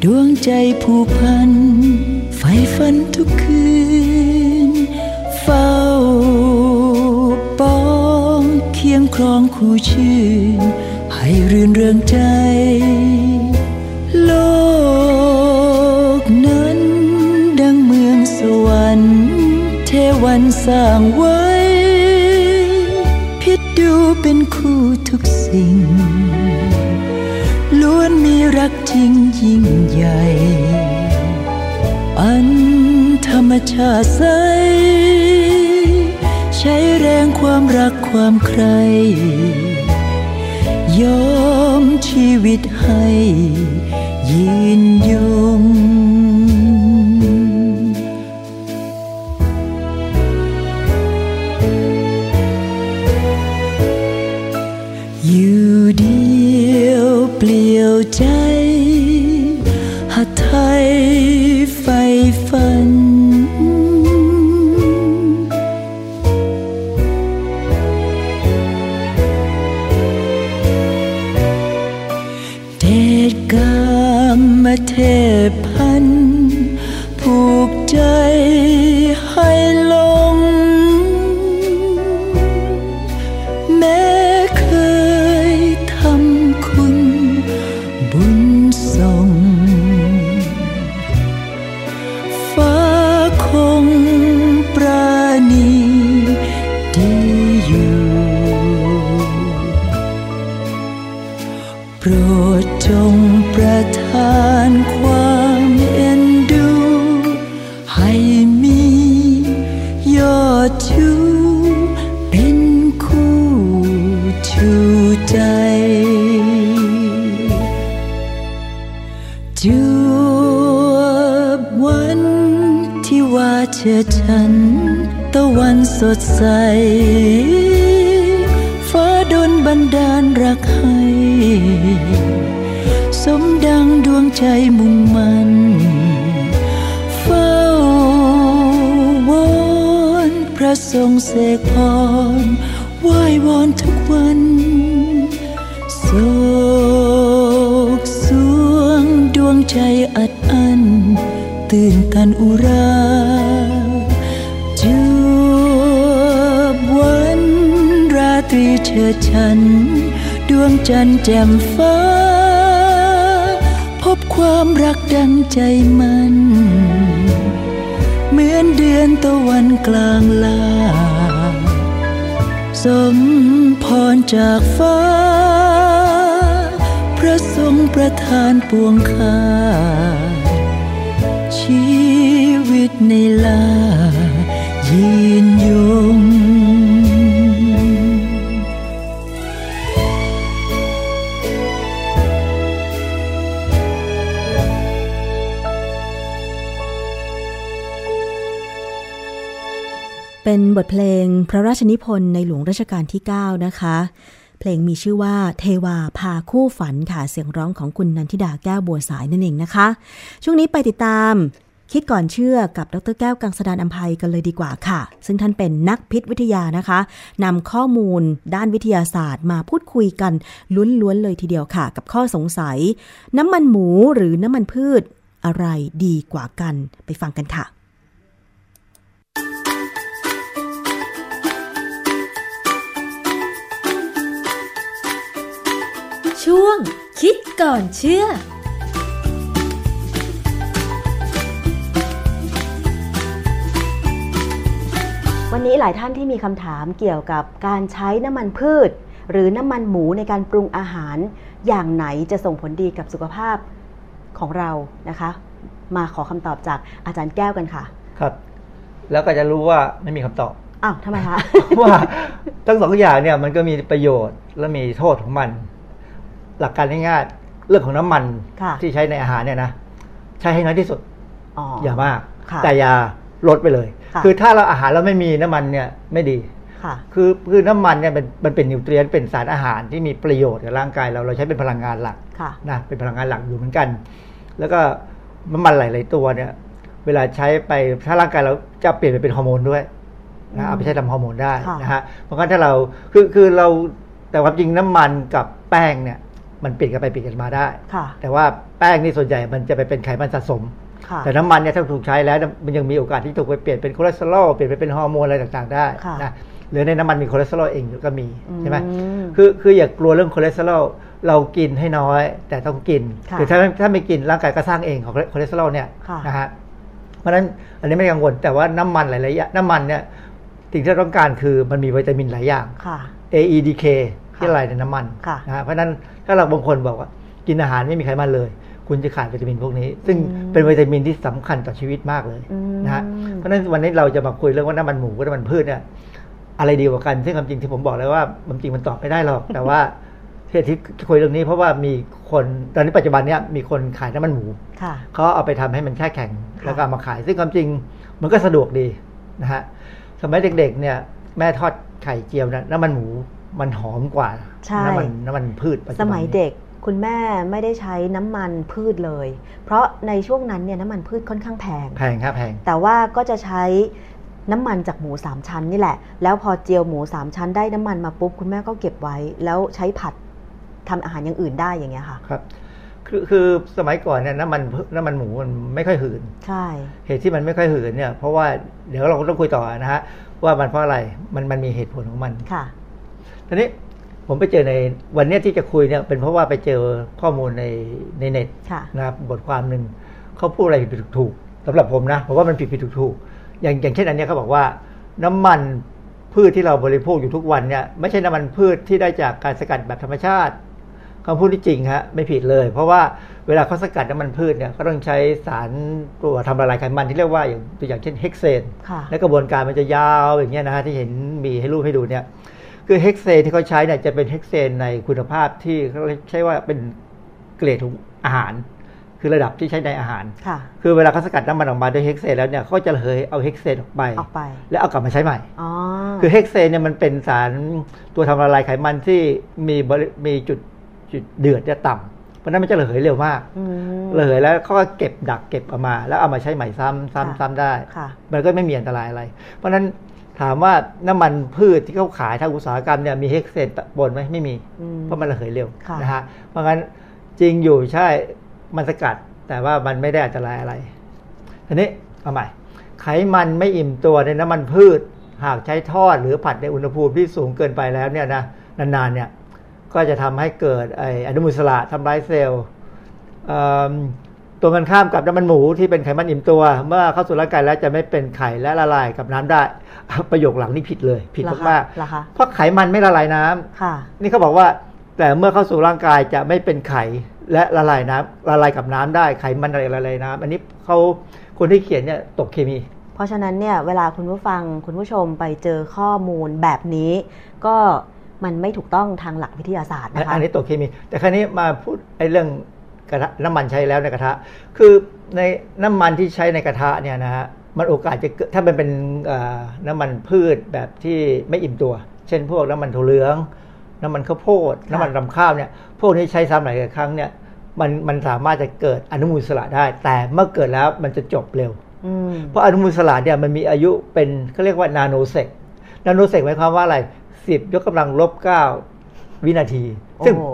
ดวงใจผูกพันใฝ่ฝันทุกคืน เฝ้าปองเคียงครองคู่ชื่น ให้รื่นเริงใจ โลกนั้นดังเมืองสวรรค์ เทวันสร้างไว้ ชาติใส ใช้แรงความรักความใคร ยอมชีวิตให้ ยืนยงอยู่เดียวเปลี่ยวใจหัดไทยไฟฝัน แจ่มฟ้า พบความรักดังใจมัน เหมือนเดือนตะวันกลางลา สมพรจากฟ้า พระทรงประทานปวงค่า ชีวิตในลา ยืนยง เป็นบทเพลงพระราชนิพนธ์ในหลวงรัชกาลที่ 9 นะคะ เพลงมีชื่อว่าเทวาพาคู่ฝันค่ะ เสียงร้องของคุณนันทิดาแก้วบัวสายนั่นเองนะคะ ช่วงนี้ไปติดตามคิดก่อนเชื่อกับดรแก้วกังสดานอัมภัยกันเลยดีกว่าค่ะ ซึ่งท่านเป็นนักพิษวิทยานะคะนำข้อมูลด้านวิทยาศาสตร์มาพูดคุยกันล้วนๆเลยทีเดียวค่ะ กับข้อสงสัย น้ำมันหมูหรือน้ำมันพืชอะไรดีกว่ากันไปฟังกันค่ะ ช่วง คิดก่อนเชื่อ วันนี้หลายท่านที่มีคำถามเกี่ยวกับการใช้น้ำมันพืช หรือน้ำมันหมูในการปรุงอาหาร อย่างไหนจะส่งผลดีกับสุขภาพของเรานะคะ มาขอคำตอบจากอาจารย์แก้วกันค่ะ ครับ แล้วก็จะรู้ว่าไม่มีคำตอบอ้าวทำไมคะเพราะว่าทั้งสองอย่างเนี่ยมันก็มีประโยชน์และมีโทษของมัน หลักการง่ายๆเรื่องของน้ำมันค่ะที่ใช้ในอาหารเนี่ยนะใช้ให้น้อยที่สุดอ๋ออย่ามากค่ะแต่อย่าลดไปเลยค่ะอถ้าเราอาหารเราไม่มีน้ำมันเนี่ยไม่ดีค่ะคือคือน้ำมันเนี่ยมันมันเป็นนิวเทรียนต์เป็นสารอาหารที่มีประโยชน์กับร่างกายเราเราใช้เป็นพลังงานหลักค่ะนะเป็นพลังงานหลักอยู่เหมือนกัน แล้วก็น้ำมันหลาย ๆ ตัวเนี่ย เวลาใช้ไปถ้าร่างกายเราจะเปลี่ยนไปเป็นฮอร์โมนด้วยนะเอาไปใช้ทำฮอร์โมนได้ค่ะนะฮะเพราะงั้นถ้าเราคือคือเราแต่ความจริงน้ำมันกับแป้งเนี่ย มันเปลี่ยนกันไปเปลี่ยนกันมาได้ค่ะแต่ว่าแป้งนี่ส่วนใหญ่มันจะไปเป็นไขมันสะสมค่ะแต่น้ำมันเนี่ยถ้าถูกใช้แล้วมันยังมีโอกาสที่ถูกไปเปลี่ยนเป็นคอเลสเตอรอลเปลี่ยนไปเป็นฮอร์โมนอะไรต่างๆได้ค่ะนะหรือในน้ำมันมีคอเลสเตอรอลเองอยู่ก็มีใช่ไหมอืมคือคืออย่ากลัวเรื่องคอเลสเตอรอลเรากินให้น้อย แต่ต้องกินค่ะคือถ้าถ้าไม่กินร่างกายก็สร้างเองของคอเลสเตอรอลเนี่ยค่ะนะฮะเพราะฉะนั้นอันนี้ไม่กังวลแต่ว่าน้ำมันหลายๆอย่างน้ำมันเนี่ยสิ่งที่เราต้องการคือมันมีวิตามินหลายอย่างค่ะ AEDK ที่ละลายในน้ำมันค่ะนะฮะเพราะฉะนั้นถ้าเราบางคนบอกว่า กินอาหารไม่มีไขมันเลย คุณจะขาดวิตามินพวกนี้ ซึ่งอืมเป็นวิตามินที่สำคัญต่อชีวิตมากเลยอืมนะฮะเพราะฉะนั้นวันนี้เราจะมาคุยเรื่องว่าน้ำมันหมูกับน้ำมันพืชเนี่ยอะไรดีกว่ากัน ซึ่งความจริงที่ผมบอกเลยว่าความจริงมันตอบไม่ได้หรอกแต่ว่าที่ที่คุยเรื่องนี้เพราะว่ามีคนตอนนี้ปัจจุบันเนี้ยมีคนขายน้ำมันหมูค่ะเขาเอาไปทำให้มันแช่แข็งค่ะแล้วก็เอามาขาย ซึ่งความจริงมันก็สะดวกดีนะฮะสมัยเด็กๆเนี่ยแม่ทอดไข่เจียวนะน้ำมันหมู มันหอมกว่าใช่น้ำมันน้ำมันพืชปัจจุสบันมัยนี้เด็กคุณแม่ไม่ได้ใช้น้ำมันพืชเลย เพราะในช่วงนั้นเนี่ยน้ำมันพืชค่อนข้างแพง แพงครับแพง แต่ว่าก็จะใช้น้ำมันจากหมูสามชั้นนี่แหละ แล้วพอเจียวหมูสามชั้นได้น้ำมันมาปุ๊บคุณแม่ก็เก็บไว้ แล้วใช้ผัดทำอาหารอย่างอื่นได้อย่างเงี้ยค่ะ ครับ คือคือสมัยก่อนเนี่ยน้ำมันพืน้ำมันหมูมันไม่ค่อยหืน ใช่ เหตุที่มันไม่ค่อยหืนเนี่ยเพราะว่าเดี๋ยวเราก็ต้องคุยต่อนะฮะว่ามันเพราะอะไร มันมันมีเหตุผลของมัน ค่ะ ทีนี้ผมไปเจอในวันเนี้ยที่จะคุยเนี่ยเป็นเพราะว่าไปเจอข้อมูลในในเน็ตค่ะนะครับบทความหนึ่งเขาพูดอะไรผิดผิดถูกๆสำหรับผมนะผมว่ามันผิดผิดถูกถูกๆอย่างอย่างเช่นอันเนี้ยเขาบอกว่าน้ำมันพืชที่เราบริโภคอยู่ทุกวันเนี่ยไม่ใช่น้ำมันพืชที่ได้จากการสกัดแบบธรรมชาติคำพูดที่จริงฮะไม่ผิดเลย เพราะว่าเวลาเขาสกัดน้ำมันพืชเนี่ยก็ต้องใช้สารตัวทำละลายไขมันที่เรียกว่าอย่างตัวอย่างเช่นเฮกเซนค่ะและกระบวนการมันจะยาวอย่างเงี้ยนะฮะที่เห็นมีให้รูปให้ดูเนี่ย คือเฮกเซนที่เขาใช้เนี่ยจะเป็นเฮกเซนในคุณภาพที่เขาใช้ว่าเป็นเกรดของอาหาร คือระดับที่ใช้ในอาหาร ค่ะ คือเวลาเขาสกัดน้ำมันออกมาด้วยเฮกเซนแล้วเนี่ยเขาก็จะระเหยเอาเฮกเซนออกไป ออกไป แล้วเอากลับมาใช้ใหม่ อ๋อ คือเฮกเซนเนี่ยมันเป็นสารตัวทำละลายไขมันที่มีบริมีจุดจุดเดือดจะต่เพราะฉะนั้นมันจะระเหยเร็วมากอืมระเหยแล้วเขาก็เก็บดักเก็บเอามา แล้วเอามาใช้ใหม่ซ้ำซ้ำค่ะซ้ำได้ ค่ะ มันก็ไม่มีอันตรายอะไร เพราะฉะนั้น ถามว่าน้ำมันพืชที่เขาขายทางอุตสาหกรรมเนี่ยมีเฮกเซนปนไหมไม่มีอืมเพราะมันระเหยเร็วค่ะนะฮะเพราะงั้นจริงอยู่ใช่มันสกัด แต่ว่ามันไม่ได้อันตรายอะไรทีนี้เอาใหม่ ไขมันไม่อิ่มตัวในน้ำมันพืช หากใช้ทอดหรือผัดในอุณหภูมิที่สูงเกินไปแล้วเนี่ยนะนานๆเนี่ยก็จะทำให้เกิดไอ้อนุมูลอิสระทำร้ายเซลล์เอิ่ม ตรงกันข้ามกับน้ำมันหมูที่เป็นไขมันอิ่มตัว เมื่อเข้าสู่ร่างกายแล้วจะไม่เป็นไข่และละลายกับน้ำได้ ประโยคหลังนี่ผิดเลย ผิดเหรอคะมากเหรอคะๆเพราะไขมันไม่ละลายน้ำค่ะนี่เขาบอกว่า แต่เมื่อเข้าสู่ร่างกายจะไม่เป็นไข่และละลายน้ำละลายกับน้ำได้ไขมันอะไรละลายน้ำอันนี้เขาคนที่เขียนเนี่ยตกเคมี เพราะฉะนั้นเนี่ยเวลาคุณผู้ฟังคุณผู้ชมไปเจอข้อมูลแบบนี้ ก็มันไม่ถูกต้องทางหลักวิทยาศาสตร์นะคะอันนี้ตกเคมี แต่ครั้นี้มาพูดไอ้เรื่อง กระทะน้ำมันใช้แล้วในกระทะ คือในน้ำมันที่ใช้ในกระทะเนี่ยนะฮะมันโอกาสจะเกิดถ้ามันเป็นเอ่อน้ำมันพืชแบบที่ไม่อิ่มตัว เช่นพวกน้ำมันถั่วเหลือง น้ำมันข้าวโพด น้ำมันรำข้าวเนี่ยพวกนี้ใช้ซ้ำหลายครั้งเนี่ยมันมันสามารถจะเกิดอนุมูลอิสระได้ แต่เมื่อเกิดแล้วมันจะจบเร็วอืมเพราะอนุมูลอิสระเนี่ยมันมีอายุเป็นเขาเรียกว่านาโนเซกนาโนเซกหมายความว่าอะไรสิบยกกำลังลบเก้าวินาที ซึ่งโอ้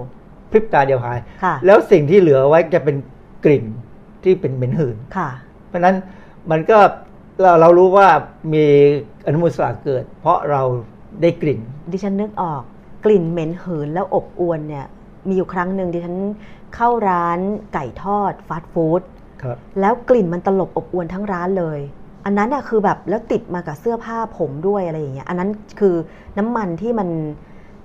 พริบตาเดียวหายค่ะแล้วสิ่งที่เหลือไว้จะเป็นกลิ่นที่เป็นเหม็นหืนค่ะเพราะฉะนั้นมันก็เราเรารู้ว่ามีอนุมูลอิสระเกิด เพราะเราได้กลิ่น ดิฉันนึกออกกลิ่นเหม็นหืนแล้วอบอวนเนี่ย มีอยู่ครั้งหนึ่งดิฉันเข้าร้านไก่ทอดฟาสต์ฟู้ดครับแล้วกลิ่นมันตลบอบอวนทั้งร้านเลย อันนั้นน่ะคือแบบแล้วติดมากับเสื้อผ้าผมด้วยอะไรอย่างเงี้ยอันนั้นคือน้ำมันที่มัน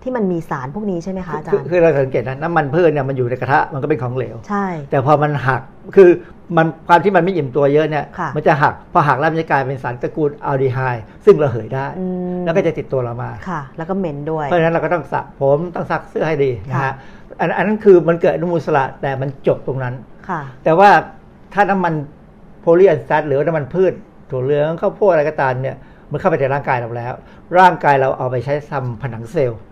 ที่มันมีสารพวกนี้ใช่ไหมคะอาจารคือย์คือเราสังเกตนะน้ำมันพืชเนี่ยมันอยู่ในกระทะมันก็เป็นของเหลว ใช่ แต่พอมันหักคือมันความที่มันไม่อิ่มตัวเยอะเนี่ยค่ะมันจะหักพอหักแล้วมันจะกลายเป็นสารตระกูลอัลดีไฮด์ซึ่งระเหยได้อืมแล้วก็จะติดตัวเรามาค่ะ แล้วก็เหม็นด้วย เพราะฉะนั้นเราก็ต้องสระผมต้องซักเสื้อให้ดีนะค่ะฮะอันอันนั้นคือมันเกิดอนุมูลอิสระแต่มันจบตรงนั้นค่ะ แต่ว่าถ้าน้ำมันโพลีอันซัตหรือว่าน้ำมันพืชถั่วเหลืองข้าวโพดอะไรก็ตามเนี่ยมันเข้าไปในร่างกายเราแล้ว ร่างกายเราเอาไปใช้ทำผนังเซลล์ค่ะ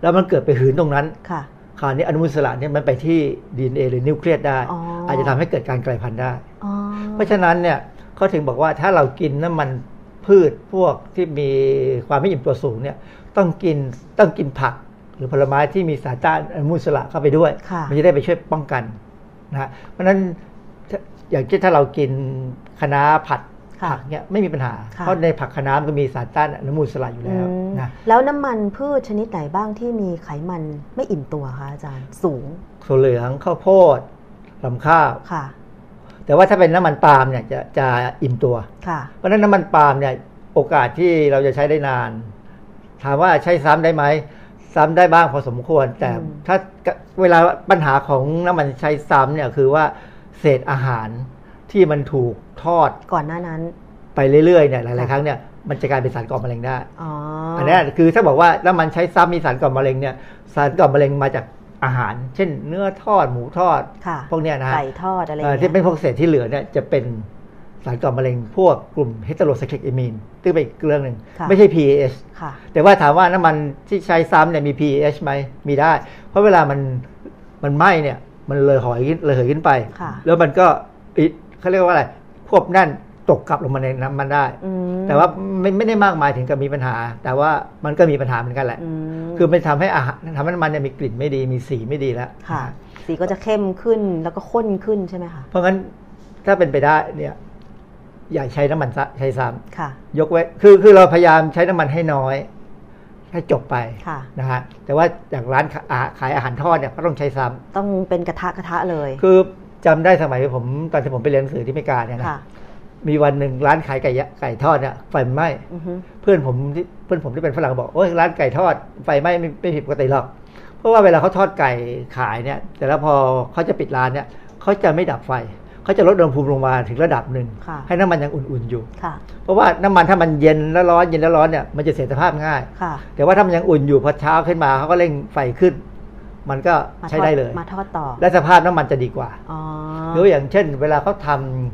แล้วมันเกิดไปหืนตรงนั้นค่ะคราวนี้อนุมูลอิสระเนี่ยมันไปที่ DNA หรือนิวเคลียสได้อ๋อออาจจะทำให้เกิดการกลายพันธุ์ได้อ๋อเพราะฉะนั้นเนี่ยเขาถึงบอกว่าถ้าเรากินน้ำมันพืชพวกที่มีความไม่อิ่มตัวสูงเนี่ยต้องกินต้องกินผัก หรือผลไม้ที่มีสารต้านอนุมูลอิสระเข้าไปด้วยค่ะมันจะได้ไปช่วยป้องกันนะฮะเพราะฉะนั้นถ้าอย่างเช่นถ้าเรากินคะน้าผัดค่ะ ผักเนี่ยไม่มีปัญหาค่ะเพราะในผักคะน้ามันก็มีสารต้านอนุมูลอิสระอยู่อืแล้วมนะแล้วน้ำมันพืชชนิดไหนบ้างที่มีไขมันไม่อิ่มตัวคะอาจารย์สูงถั่วเหลืองข้าวโพดลำข้าวค่ะ แต่ว่าถ้าเป็นน้ำมันปาล์มเนี่ยจะจะอิ่มตัวค่ะเพราะฉะนั้นน้ำมันปาล์มเนี่ยโอกาสที่เราจะใช้ได้นาน ถามว่าใช้ซ้ำได้ไหมซ้ำได้บ้างพอสมควร แต่อืมถ้าเวลาปัญหาของน้ำมันใช้ซ้ำเนี่ยคือว่าเศษอาหาร ที่มันถูกทอดก่อนหน้านั้น ไปเรื่อยๆเนี่ยหลายค่ะๆครั้งเนี่ยมันจะกลายเป็นสารก่อมะเร็งได้อ๋ออัอันเนี้ยคือถ้าบอกว่าน้ำมันใช้ซ้ำมีสารก่อมะเร็งเนี่ยสารก่อมะเร็งมาจากอาหาร เช่น เนื้อทอดหมูทอดค่ะพวกเนี้ยนะฮะไก่ทอดอะไรอเอ่ย่างอเงี้ที่ยเป็นพวกเศษที่เหลือเนี่ยจะเป็นสารก่อมะเร็งพวกกลุ่มเฮตโรไซคลิกเอมีนซึ่งเป็นอีกเรื่องหนึ่งค่ะไม่ใช่ PAH ค่ะแต่ว่าถามว่าน้ำมันที่ใช้ซ้ำเนี่ยมี PAH ไหมมีได้ เพราะเวลามันมันไหม้เนี่ยมันเลยหอยขึ้นเลยเหยขึ้นไปค่ะแล้วมันก็อิ เขาเรียกว่าอะไรควบแน่นตกกลับลงมาในน้ำมันได้อืมแต่ว่าไม่ไม่ได้มากมายถึงกับมีปัญหา แต่ว่ามันก็มีปัญหาเหมือนกันแหละอืมคือมันทำให้อาหารทำให้น้ำมันเนี่ยมีกลิ่นไม่ดีมีสีไม่ดีแล้วค่ะ สีก็จะเข้มขึ้นแล้วก็ข้นขึ้นใช่ไหมคะเพราะงั้นถ้าเป็นไปได้เนี่ยอย่าใช้น้ำมันซะใช้ซ้ค่ะำยกเว้นคือคือเราพยายามใช้น้ำมันให้น้อย ให้จบไปค่ะนะฮะแต่ว่าอย่างร้านขาอาขายอาหารทอดเนี่ยก็ต้องใช้ซ้ำต้องเป็นกระทะกระทะเลย คือ จำได้สมัยผมตอนที่ผมไปเรียนหนังสือที่อเมริกาเนี่ยนะค่ะมีวันหนึ่งร้านขายไก่ยะไก่ทอดเนี่ยไฟไหม้อือฮึเพื่อนผมที่เพื่อนผมที่เป็นฝรั่งบอกโอ้ยร้านไก่ทอดไฟไหม้ไม่ไม่ผิดปกติหรอก เพราะว่าเวลาเขาทอดไก่ขายเนี่ย แต่แล้วพอเขาจะปิดร้านเนี่ยเขาจะไม่ดับไฟเขาจะลดอุณหภูมิลงมาถึงระดับหนึ่งค่ะให้น้ำมันยังอุ่นๆอยู่ค่ะเพราะว่าน้ำมันถ้ามันเย็นแล้วร้อนเย็นแล้วร้อนเนี่ยมันจะเสียสภาพง่ายค่ะแต่ว่าถ้ามันยังอุ่นอยู่พอเช้าขึ้นมาเขาก็เร่งไฟขึ้น มันก็มาทใช้อดได้เลย มาทอดต่อ และสภาพน้ำมันจะดีกว่าอ๋อหรืออย่างเช่น เวลาเขาท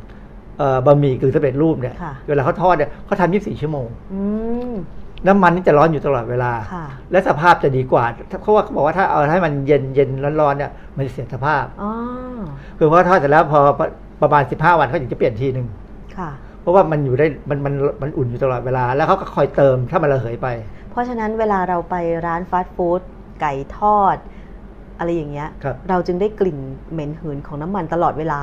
ำเอ่อบะหมี่กึ่งสำเร็จรูปเนี่ยค่ะเวลาเขาทอดเนี่ยเขาทำ24ชั่วโมงอืมน้ำมันนี่จะร้อนอยู่ตลอดเวลาค่ะและสภาพจะดีกว่า เพราะว่าเขาบอกว่าถ้าเอาให้มันเย็นเย็นร้อนๆเนี่ย มันจะเสียสภาพอ๋อคือเพราะทอดเสร็จแล้วพอประมาณ15วันเขาถึงจะเปลี่ยนทีหนึ่งค่ะเพราะว่ามันอยู่ได้มันมันมันอุ่นอยู่ตลอดเวลา แล้วเขาก็คอยเติมถ้ามันระเหยไป เพราะฉะนั้นเวลาเราไปร้านฟาสต์ฟู้ดไก่ทอด อะไรอย่างเงี้ยครับเราจึงได้กลิ่นเหม็นหืนของน้ำมันตลอดเวลา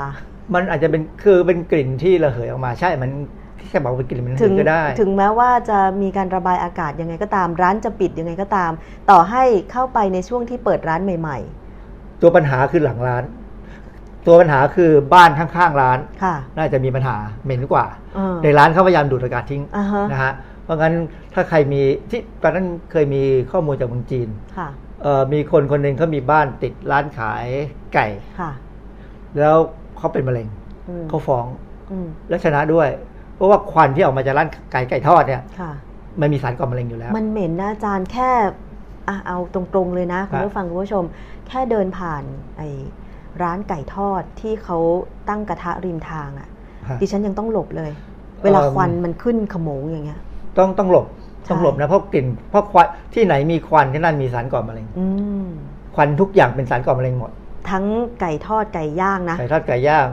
มันอาจจะเป็นคือเป็นกลิ่นที่ระเหยออกมาใช่ มันที่จะบอกว่าเป็นกลิ่นมันถึถึงงก็ได้ ถึงแม้ว่าจะมีการระบายอากาศยังไงก็ตาม ร้านจะปิดยังไงก็ตาม ต่อให้เข้าไปในช่วงที่เปิดร้านใหม่ตัวปัญหาคือหลังร้าน ตัวปัญหาคือบ้านข้างๆร้านๆค่ะน่าจะมีปัญหาเหม็นกว่าเออในร้านเขาพยายามดูดอากาศทิ้งอ่าฮะนะฮะเพราะงั้นถ้าใครมีที่ตอนนั้นเคยมีข้อมูลจากเมืองจีนค่ะเอ่อ มีคนคนหนึ่งเขามีบ้านติดร้านขายไก่ค่ะ แล้วเขาเป็นมะเร็งอืมเขาฟ้องอืมและชนะด้วย เพราะว่าควันที่ออกมาจากร้านไก่ไก่ทอดเนี่ยค่ะมันมีสารก่อมะเร็งอยู่แล้ว มันเหม็นนะอาจารย์แค่อะเอาตรงๆเลยนะคุณครับผู้ฟังคุณผู้ชม แค่เดินผ่านไอ้ร้านไก่ทอดที่เขาตั้งกระทะริมทางอะ่ะฮะดิฉันยังต้องหลบเลย เวลาเอิ่มควันมันขึ้นขโมงอย่างเงี้ย ต้องต้องหลบใช่ ต้องหลบนะเพราะกลิ่นเพราะควันที่ไหนมีควันที่นั่นมีสารก่อมะเร็งอืมควันทุกอย่างเป็นสารก่อมะเร็งหมด ทั้งไก่ทอดไก่ย่างนะไก่ทอดไก่ย่าง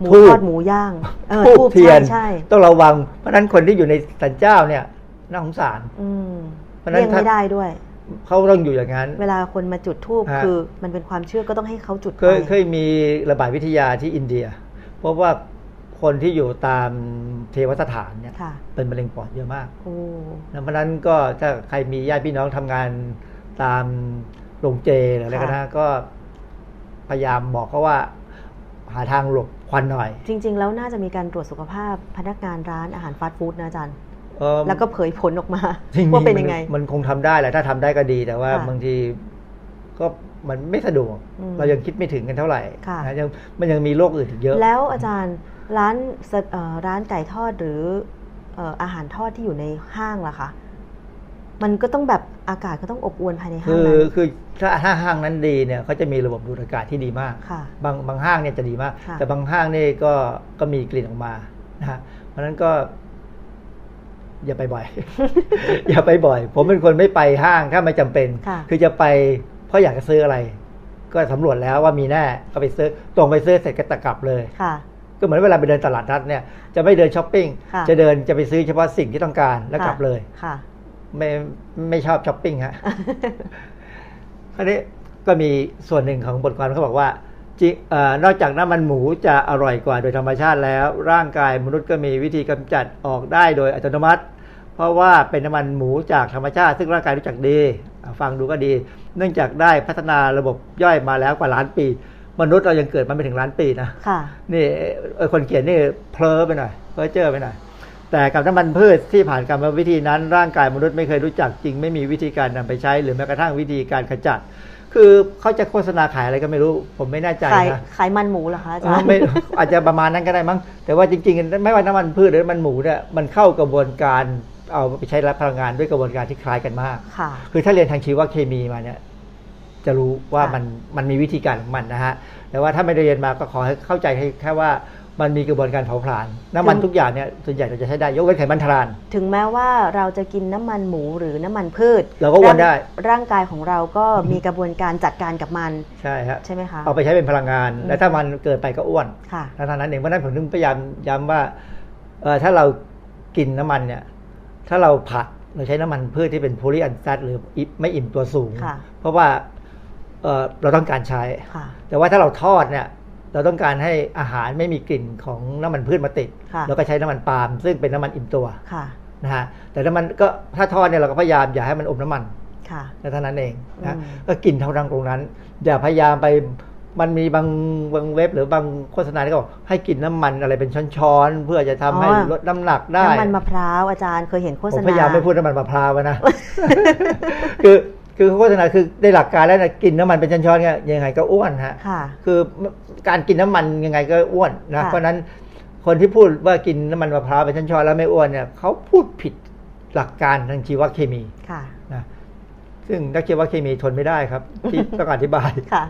หมูทูบทอดหมูย่างเออทูทูบบเทียใช่นใช่ต้องระวัง เพราะฉะนั้นคนที่อยู่ในสันเจ้าเนี่ยน่าสงสารอืมเพราะฉะนั้นเลี่ยงถ้าไม่ได้ด้วยเขาต้องอยู่อย่างนั้น เวลาคนมาจุดทูบฮะคือมันเป็นความเชื่อก็ต้องให้เขาจุดเคยไปเคยมีระบาดวิทยาที่อินเดีย เพราะว่า คนที่อยู่ตามเทวสถานเนี่ยค่ะเป็นมะเร็งปอดเยอะมากโอ้นะเพราะฉะนั้นก็ถ้าใครมีญาติพี่น้องทำงานตามโรงเจหรืออะไรก็นะก็พยายามบอกเขาว่า หาทางหลบควันหน่อย จริง ๆ แล้วน่าจะมีการตรวจสุขภาพพนักงานร้านอาหารฟาสต์ฟู้ดนะอาจารย์เอิ่มแล้วก็เผยผลออกมาจริงๆว่าเป็นมัยังไง มันคงทำได้แหละถ้าทำได้ก็ดีแต่ว่าค่ะบางทีก็มันไม่สะดวกอืมเรายังคิดไม่ถึงกันเท่าไหร่ค่ะนะยังมันยังมีโรคอื่นอีกเยอะ แล้วอาจารย์ ร้านสะเอ่อร้านไก่ทอดหรือเอ่ออาหารทอดที่อยู่ในห้างล่ะคะมันก็ต้องแบบอากาศก็ต้องอบอวลภายในห้าคืงอนั้นคือถ้าถ้าห้างนั้นดีเนี่ยเขาจะมีระบบดูดอากาศที่ดีมากค่ะบางบางห้างเนี่ยจะดีมากค่ะแต่บางห้างนี่ก็ก็มีกลิ่นออกมานะฮะเพราะฉะนั้นก็ อย่าไปบ่อย อย่าไปบ่อย ผมเป็นคนไม่ไปห้างถ้าไม่จำเป็นค่ะอจะไปเพราะอยากจะซื้ออะไร ก็สำรวจแล้วว่ามีแน่ก็ไปซื้อตรงไปซื้อเสร็จก็ตะกลับเลยค่ะ ก็เหมือนเวลาไปเดินตลาดนัดเนี่ยจะไม่เดินช้อปปิ้งค่ะจะเดินจะไปซื้อเฉพาะสิ่งที่ต้องการแล้วกลับเลยค่ะไม่ไม่ชอบช้อปปิ้งฮะคราวนี้ก็มีส่วนหนึ่งของบทความเขาบอกว่าจิเอ่อนอกจากน้ำมันหมูจะอร่อยกว่าโดยธรรมชาติแล้ว ร่างกายมนุษย์ก็มีวิธีกำจัดออกได้โดยอัตโนมัติ เพราะว่าเป็นน้ำมันหมูจากธรรมชาติ ซึ่งร่างกายรู้จักดีอะฟังดูก็ดี เนื่องจากได้พัฒนาระบบย่อยมาแล้วกว่าล้านปี มนุษย์เรายังเกิดมาไม่ถึงล้านปีนะค่ะนี่เอ่อคนเขียนนี่เพลอไปหน่อยเพอเจอไปหน่อยแต่กับน้ำมันพืชที่ผ่านกรรมวิธีนั้น ร่างกายมนุษย์ไม่เคยรู้จักจริง ไม่มีวิธีการนำไปใช้ หรือแม้กระทั่งวิธีการขจัด คือเขาจะโฆษณาขายอะไรก็ไม่รู้ ผมไม่แน่ใจขายนะขายมันหมูเหรอคะอาเอจารอย์ไม่อาจจะประมาณนั้นก็ได้มั้งแต่ว่าจริงๆ ไม่ว่าน้ำมันพืชหรือน้ำมันหมูเนี่ยมันเข้ากระบวนการเอาไปใช้รับพลังงานด้วยกระบวนการที่คล้ายกันมากค่ะคือถ้าเรียนทางชีวเคมีมาเนี่ย จะรู้ว่าค่ะมันมันมีวิธีการของมันนะฮะแต่ว่าถ้าไม่ได้เรียนมาก็ขอให้เข้าใจให้แค่ว่ามันมีกระบวนการเผาผลาญน้ำมันทุกอย่างเนี่ยส่วนใหญ่เราจะใช้ได้ยกเว้นไขมันทราน ถึงแม้ว่าเราจะกินน้ำมันหมูหรือน้ำมันพืช เราก็อ้วนได้ร่างร่างกายของเราก็มีกระบวนการจัดการกับมัน ใช่ฮะใช่ไหมคะ เอาไปใช้เป็นพลังงานอืมและถ้ามันเกิดไปก็อ้วนค่ะเท่านั้นเองเพราะฉะนั้นผมถึงพยายามย้ำว่าเอ่อถ้าเรากินน้ำมันเนี่ยถ้าเราผัดเราใช้น้ำมันพืชที่เป็นโพลีอันซัตหรืออิไม่อิ่มตัวสูงค่ะเพราะว่า เอ่อเราต้องการใช้ค่ะแต่ว่าถ้าเราทอดเนี่ยเราต้องการให้อาหารไม่มีกลิ่นของน้ำมันพืชมาติดค่ะเราก็ใช้น้ำมันปาล์มซึ่งเป็นน้ำมันอิ่มตัวค่ะนะฮะแต่น้ำมันก็ถ้าทอดเนี่ยเราก็พยายามอย่าให้มันอมน้ำมันค่ะเท่านั้นเองนะอืมก็กินเท่านั้นตรงนั้น อย่าพยายามไปมันมีบางบางเว็บหรือบางโฆษณาที่เขาบอกให้กินน้ำมันอะไรเป็นช้อนๆ เพื่อจะทำให้ลดน้ำหนักได้ น้ำมันมะพร้าวอาจารย์เคยเห็นโฆผษมณาพยายามไม่พูดน้ำมันมะพร้าวไว้นะคือ คือโฆษณาคือในหลักการแล้วนะกินน้ำมันเป็นช้อนๆเนี่ยยังไงก็อ้วนฮะค่ะคือการกินน้ำมันยังไงก็อ้วนนะค่ะเพราะฉะนั้นคนที่พูดว่ากินน้ำมันมะพร้าวเป็นช้อนๆแล้วไม่อ้วนเนี่ยเขาพูดผิดหลักการทางชีวเคมีค่ะนะซึ่งนักชีวเคมีทนไม่ได้ครับ ที่ต้องอธิบายค่ะ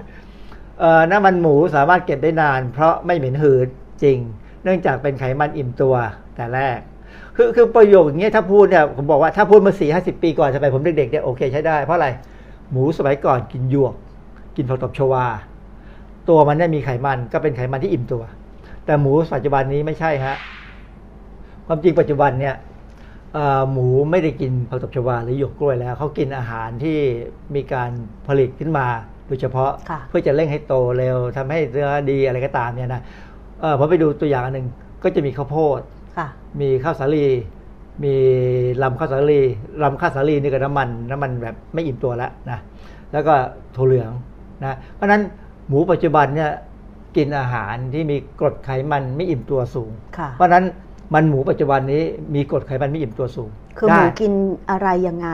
เอ่อน้ำมันหมูสามารถเก็บได้นาน เพราะไม่เหม็นหืดจริง เนื่องจากเป็นไขมันอิ่มตัวแต่แรก คือคือประโยคอย่างเงี้ยถ้าพูดเนี่ยผมบอกว่าถ้าพูดมาสี่ห้าสิบปีก่อนสมัยผมเด็กๆเนี่ยโอเคใช้ได้เพราะอะไรหมูสมัยก่อนกินหยวก กินผักตบชวา ตัวมันเนี่ยมีไขมันก็เป็นไขมันที่อิ่มตัว แต่หมูปัจจุบันนี้ไม่ใช่ฮะความจริงปัจจุบันเนี่ยเอ่อหมูไม่ได้กินผักตบชวาหรือหยวกกล้วยแล้วเขากินอาหารที่มีการผลิตขึ้นมาโดยเฉพาะค่ะเพื่อจะเร่งให้โตเร็วทำให้เนื้อดีอะไรก็ตามเนี่ยนะเออผมไปดูตัวอย่างอันหนึ่งก็จะมีข้าวโพดค่ะ มีข้าวสาลี มีลำข้าวสาลีลำข้าวสาลีนี่ก็น้ำมัน น้ำมันแบบไม่อิ่มตัวแล้วนะ แล้วก็ถั่วเหลืองนะ เพราะฉะนั้นหมูปัจจุบันเนี่ยกินอาหารที่มีกรดไขมันไม่อิ่มตัวสูงค่ะเพราะฉะนั้นมันหมูปัจจุบันนี้มีกรดไขมันไม่อิ่มตัวสูง คือหมูได้กินอะไรยังไง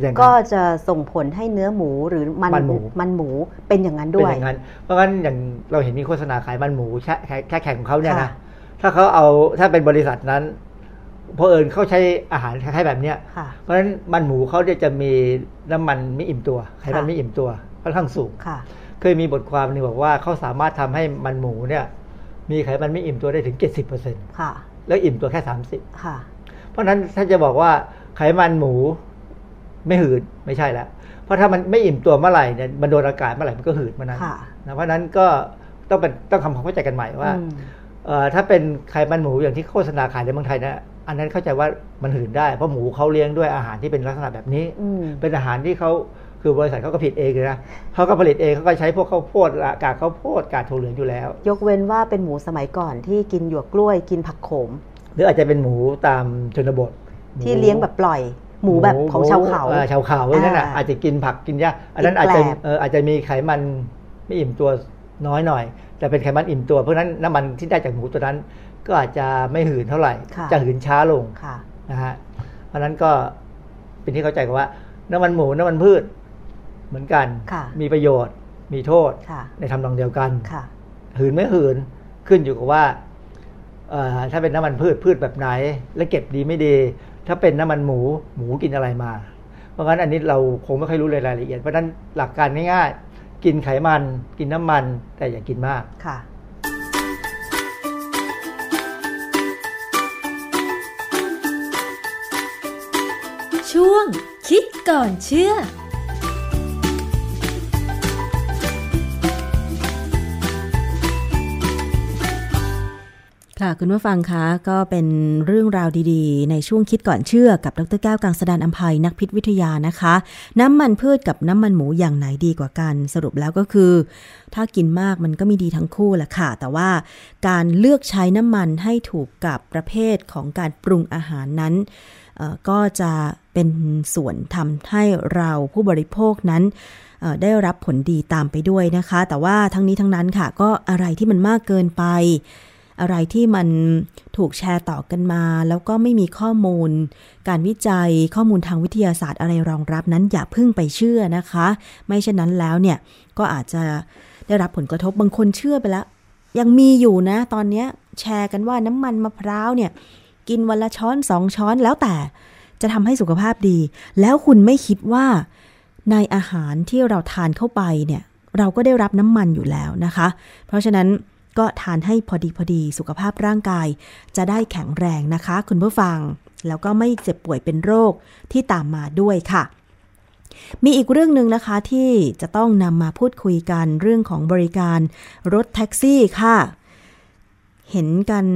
อย่างนั้นก็จะส่งผลให้เนื้อหมูหรือมันมันหมูมันหมูเป็นอย่างนั้นเป็นด้วยอย่างนั้น เพราะฉะนั้นอย่างเราเห็นมีโฆษณาขายมันหมูแค่แค่แค่แข่งของเขาเนี่ยค่ะนะ ถ้าเขาเอาถ้าเป็นบริษัทนั้นเพราะเอิญเขาใช้อาหารคล้ายๆแบบเนี้ยค่ะเพราะฉะนั้นมันหมูเขาเนี่ยจะมีน้ำมันไม่อิ่มตัวไขมันค่ะไม่อิ่มตัวค่อนข้างสูงค่ะเคยมีบทความหนึงบอกว่าเขาสามารถทำให้มันหมูเนี่ย มีไขมันไม่อิ่มตัวได้ถึง70%ค่ะแล้วอิ่มตัวแค่ค่ะ30เพราะฉะนั้นถ้าจะบอกว่าไขมันหมูไม่หืดไม่ใช่แล้วเพราะถ้ามันไม่อิ่มตัวเมื่อไหร่เนี่ยมันโดนอากาศเมื่อไหร่มันก็หืดเมื่อนั้นค่ะนะเพราะฉะนั้นก็ต้องเป็นต้องทำความเข้าใจกันใหม่ว่าอืมเอ่อ ถ้าเป็นไขมันหมูอย่างที่โฆษณาขายในเมืองไทยนะอันนั้นเข้าใจว่ามันหืนได้เพราะหมูเขาเลี้ยงด้วยอาหารที่เป็นลักษณะแบบนี้อืมเป็นอาหารที่เขาคือบริษัทเขาก็ผลิตเองเลยนะเขาก็ผลิตเองเขาก็ใช้พวกข้าวโพดกากข้าวโพดกากถั่วเหลืองอยู่แล้ว ยกเว้นว่าเป็นหมูสมัยก่อนที่กินหยวกกล้วยกินผักโขม หรืออาจจะเป็นหมูตามชนบทหมูที่เลี้ยงแบบปล่อย หมูแบบของชาวเขาออชาวเขาเพราะฉะนั้นน่ะอ่าอาจจะกินผักกินหญ้าอันนั้นกินอาจจะแกลบเอออาจจะมีไขมันไม่อิ่มตัวน้อยหน่อย แต่เป็นไขมันอิ่มตัว เพราะฉะนั้นน้ำมันที่ได้จากหมูตัวนั้น ก็อาจจะไม่หืนเท่าไหร่ค่ะจะหืนช้าลงค่ะนะฮะเพราะฉะนั้นก็เป็นที่เข้าใจกันว่า น้ำมันหมูน้ำมันพืช เหมือนกันค่ะมีประโยชน์ มีโทษค่ะในทำนองเดียวกันค่ะหืนไม่หืนขึ้นอยู่กับว่าเอ่อถ้าเป็นน้ำมันพืชพืชแบบไหน และเก็บดีไม่ดี ถ้าเป็นน้ำมันหมูหมูกินอะไรมา เพราะงั้นอันนี้เราคงไม่ค่อยรู้รายละเอียดเพราะฉะนั้นหลักการง่ายๆ กินไขมัน กินน้ำมัน แต่อย่ากินมากค่ะ ช่วงคิดก่อนเชื่อ ค่ะคุณผู้ฟังคะก็เป็นเรื่องราวดีๆ ในช่วงคิดก่อนเชื่อกับดรแก้วกังสดานอัมภัยนักพิษวิทยานะคะ น้ำมันพืชกับน้ำมันหมูอย่างไหนดีกว่ากัน สรุปแล้วก็คือ ถ้ากินมากมันก็ไม่ดีทั้งคู่แหละค่ะ แต่ว่าการเลือกใช้น้ำมันให้ถูกกับประเภทของการปรุงอาหารนั้นก็จะเป็นส่วนทำให้เราผู้บริโภคนั้นได้รับผลดีตามไปด้วยนะคะ แต่ว่าทั้งนี้ทั้งนั้นค่ะ ก็อะไรที่มันมากเกินไป อะไรที่มันถูกแชร์ต่อกันมา แล้วก็ไม่มีข้อมูล การวิจัยข้อมูลทางวิทยาศาสตร์อะไรรองรับนั้นอย่าเพิ่งไปเชื่อนะคะ ไม่เช่นนั้นแล้วเนี่ยก็อาจจะได้รับผลกระทบบางคนเชื่อไปแล้ว ยังมีอยู่นะ ตอนนี้แชร์กันว่าน้ำมันมะพร้าวเนี่ยกินวันละช้อนสองช้อนแล้วแต่จะทำให้สุขภาพดี แล้วคุณไม่คิดว่าในอาหารที่เราทานเข้าไปเนี่ยเราก็ได้รับน้ำมันอยู่แล้วนะคะ เพราะฉะนั้น ก็ทานให้พอดีพอดีสุขภาพร่างกาย จะได้แข็งแรงนะคะ คุณผู้ฟัง แล้วก็ไม่เจ็บป่วยเป็นโรคที่ตามมาด้วยค่ะ มีอีกเรื่องหนึ่งนะคะที่จะต้องนำมาพูดคุยกันเรื่องของบริการรถแท็กซี่ค่ะ เห็นกัน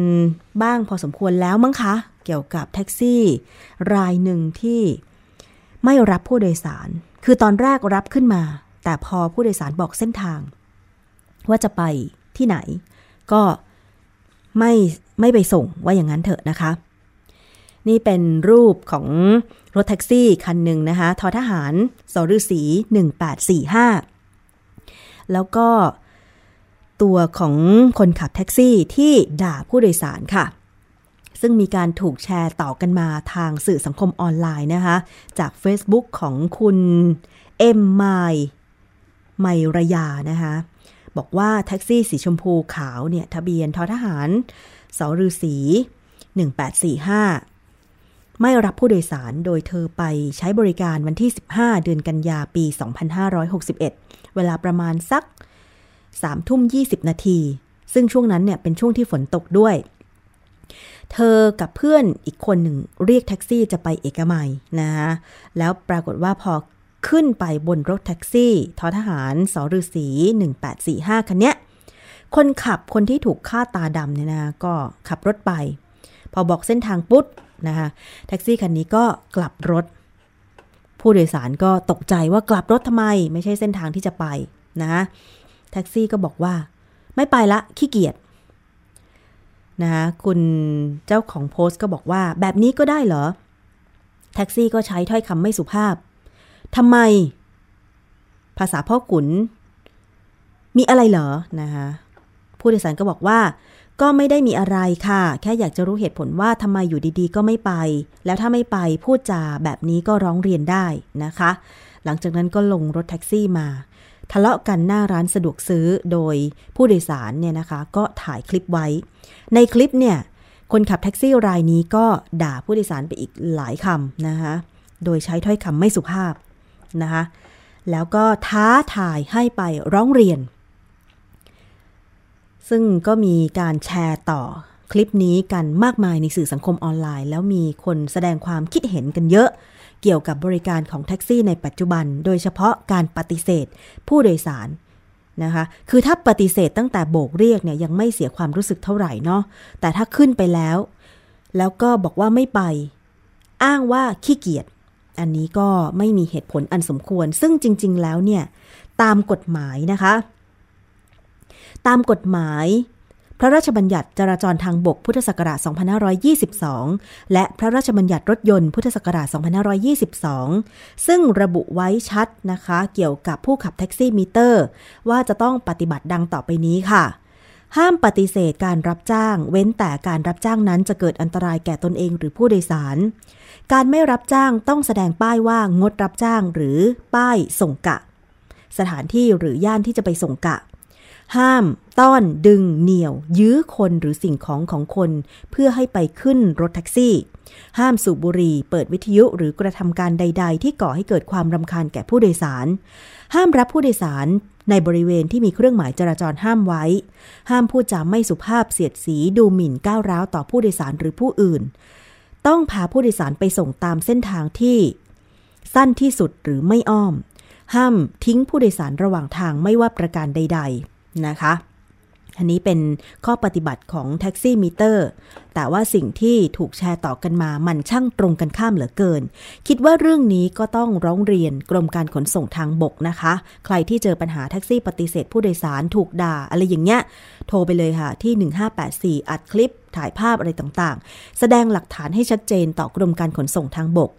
บ้างพอสมควรแล้วมั้งคะ เกี่ยวกับแท็กซี่ รายหนึ่งที่ไม่รับผู้โดยสาร คือตอนแรกรับขึ้นมา แต่พอผู้โดยสารบอกเส้นทาง ว่าจะไป ที่ไหน ก็ไม่ไม่ไปส่งว่าอย่างนั้นเถอะนะคะ นี่เป็นรูปของรถแท็กซี่คันหนึ่งนะคะทอทหารสฤษี 1845 แล้วก็ตัวของคนขับแท็กซี่ที่ด่าผู้โดยสารค่ะ ซึ่งมีการถูกแชร์ต่อกันมาทางสื่อสังคมออนไลน์นะคะ จาก Facebook ของคุณเอ็มไมไมรยานะคะ บอกว่าแท็กซี่สีชมพูขาวเนี่ยทะเบียนทอทหารสฤษี1845 ไม่รับผู้โดยสารโดยเธอไปใช้บริการวันที่ 15 เดือนกันยาปี 2561 เวลาประมาณสัก3ทุ่ม 20 นาที ซึ่งช่วงนั้นเนี่ยเป็นช่วงที่ฝนตกด้วย เธอกับเพื่อนอีกคนหนึ่งเรียกแท็กซี่จะไปเอกมัยนะคะแล้วปรากฏว่าพอ ขึ้นไปบนรถแท็กซี่ทอทหารสฤษี 1845 คันเนี้ย คนขับคนที่ถูกฆ่าตาดำเนี่ยนะก็ขับรถไป พอบอกเส้นทางปุ๊บนะคะแท็กซี่คันนี้ก็กลับรถ ผู้โดยสารก็ตกใจว่ากลับรถทำไม ไม่ใช่เส้นทางที่จะไปนะแท็กซี่ก็บอกว่า ไม่ไปละขี้เกียจนะคะคุณเจ้าของโพสต์ก็บอกว่าแบบนี้ก็ได้เหรอ แท็กซี่ก็ใช้ถ้อยคำไม่สุภาพ ทำไม ภาษาพ่อขุน มีอะไรเหรอนะคะผู้โดยสารก็บอกว่า ก็ไม่ได้มีอะไรค่ะ แค่อยากจะรู้เหตุผลว่าทำไมอยู่ดีๆ ก็ไม่ไป แล้วถ้าไม่ไปพูดจาแบบนี้ก็ร้องเรียนได้นะคะ หลังจากนั้นก็ลงรถแท็กซี่มา ทะเลาะกันหน้าร้านสะดวกซื้อโดยผู้โดยสารเนี่ยนะคะ ก็ถ่ายคลิปไว้ ในคลิปเนี่ยคนขับแท็กซี่รายนี้ก็ด่าผู้โดยสารไปอีกหลายคำนะคะ โดยใช้ถ้อยคำไม่สุภาพ นะคะแล้วก็ท้าทายให้ไปร้องเรียน ซึ่งก็มีการแชร์ต่อคลิปนี้กันมากมายในสื่อสังคมออนไลน์ แล้วมีคนแสดงความคิดเห็นกันเยอะ เกี่ยวกับบริการของแท็กซี่ในปัจจุบัน โดยเฉพาะการปฏิเสธผู้โดยสารนะคะคือถ้าปฏิเสธตั้งแต่โบกเรียกเนี่ยยังไม่เสียความรู้สึกเท่าไหร่เนาะแต่ถ้าขึ้นไปแล้ว แล้วก็บอกว่าไม่ไป อ้างว่าขี้เกียจ อันนี้ก็ไม่มีเหตุผลอันสมควร ซึ่งจริง ๆ แล้วเนี่ย ตามกฎหมายนะคะ ตามกฎหมาย พระราชบัญญัติจราจรทางบกพุทธศักราช 2522 และพระราชบัญญัติรถยนต์พุทธศักราช 2522 ซึ่งระบุไว้ชัดนะคะ เกี่ยวกับผู้ขับแท็กซี่มิเตอร์ ว่าจะต้องปฏิบัติดังต่อไปนี้ค่ะห้ามปฏิเสธการรับจ้าง เว้นแต่การรับจ้างนั้นจะเกิดอันตรายแก่ตนเองหรือผู้โดยสาร การไม่รับจ้างต้องแสดงป้ายว่างดรับจ้างหรือป้ายส่งกะ สถานที่หรือย่านที่จะไปส่งกะ ห้าม ต้อน ดึง เหนี่ยว ยื้อคนหรือสิ่งของของคน เพื่อให้ไปขึ้นรถแท็กซี่ ห้ามสูบบุหรี่ เปิดวิทยุหรือกระทำการใด ๆ ที่ก่อให้เกิดความรำคาญแก่ผู้โดยสาร ห้ามรับผู้โดยสารในบริเวณที่มีเครื่องหมายจราจรห้ามไว้ ห้ามพูดจาไม่สุภาพเสียดสีดูหมิ่นก้าวร้าวต่อผู้โดยสารหรือผู้อื่น ต้องพาผู้โดยสารไปส่งตามเส้นทางที่ สั้นที่สุดหรือไม่อ้อม ห้ามทิ้งผู้โดยสารระหว่างทางไม่ว่าประการใด ๆนะคะ อันนี้เป็นข้อปฏิบัติของแท็กซี่มิเตอร์ แต่ว่าสิ่งที่ถูกแชร์ต่อกันมามันช่างตรงกันข้ามเหลือเกิน คิดว่าเรื่องนี้ก็ต้องร้องเรียนกรมการขนส่งทางบกนะคะ ใครที่เจอปัญหาแท็กซี่ปฏิเสธผู้โดยสารถูกด่า อะไรอย่างเงี้ย โทรไปเลยค่ะที่ 1584 อัดคลิป ถ่ายภาพอะไรต่างๆ แสดงหลักฐานให้ชัดเจนต่อกรมการขนส่งทางบก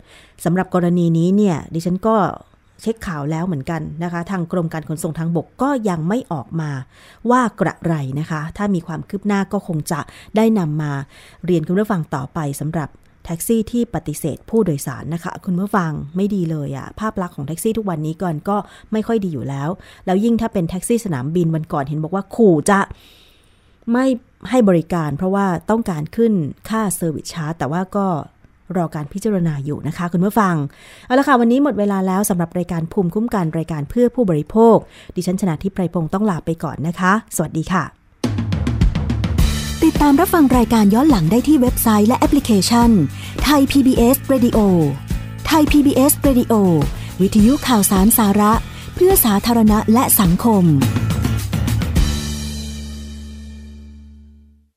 สำหรับกรณีนี้เนี่ยดิฉันก็เช็คข่าวแล้วเหมือนกันนะคะ ทางกรมการขนส่งทางบกก็ยังไม่ออกมาว่ากระไรนะคะ ถ้ามีความคืบหน้าก็คงจะได้นำมาเรียนคุณผู้ฟังต่อไปสำหรับแท็กซี่ที่ปฏิเสธผู้โดยสารนะคะ คุณผู้ฟังไม่ดีเลยอะภาพลักษณ์ของแท็กซี่ทุกวันนี้ก่อนก็ไม่ค่อยดีอยู่แล้ว แล้วยิ่งถ้าเป็นแท็กซี่สนามบินวันก่อนเห็นบอกว่าขู่จะไม่ ให้บริการเพราะว่าต้องการขึ้นค่า service charge แต่ว่าก็รอการพิจารณาอยู่นะคะ คุณผู้ฟัง เอาละค่ะ วันนี้หมดเวลาแล้วสำหรับรายการภูมิคุ้มกันรายการเพื่อผู้บริโภค ดิฉันชนะทิพไพรพงศ์ต้องลาไปก่อนนะคะ สวัสดีค่ะ ติดตามรับฟังรายการย้อนหลังได้ที่เว็บไซต์และแอปพลิเคชันไทย PBS Radio ไทย PBS Radio วิทยุข่าวสารสาระ เพื่อสาธารณะและสังคม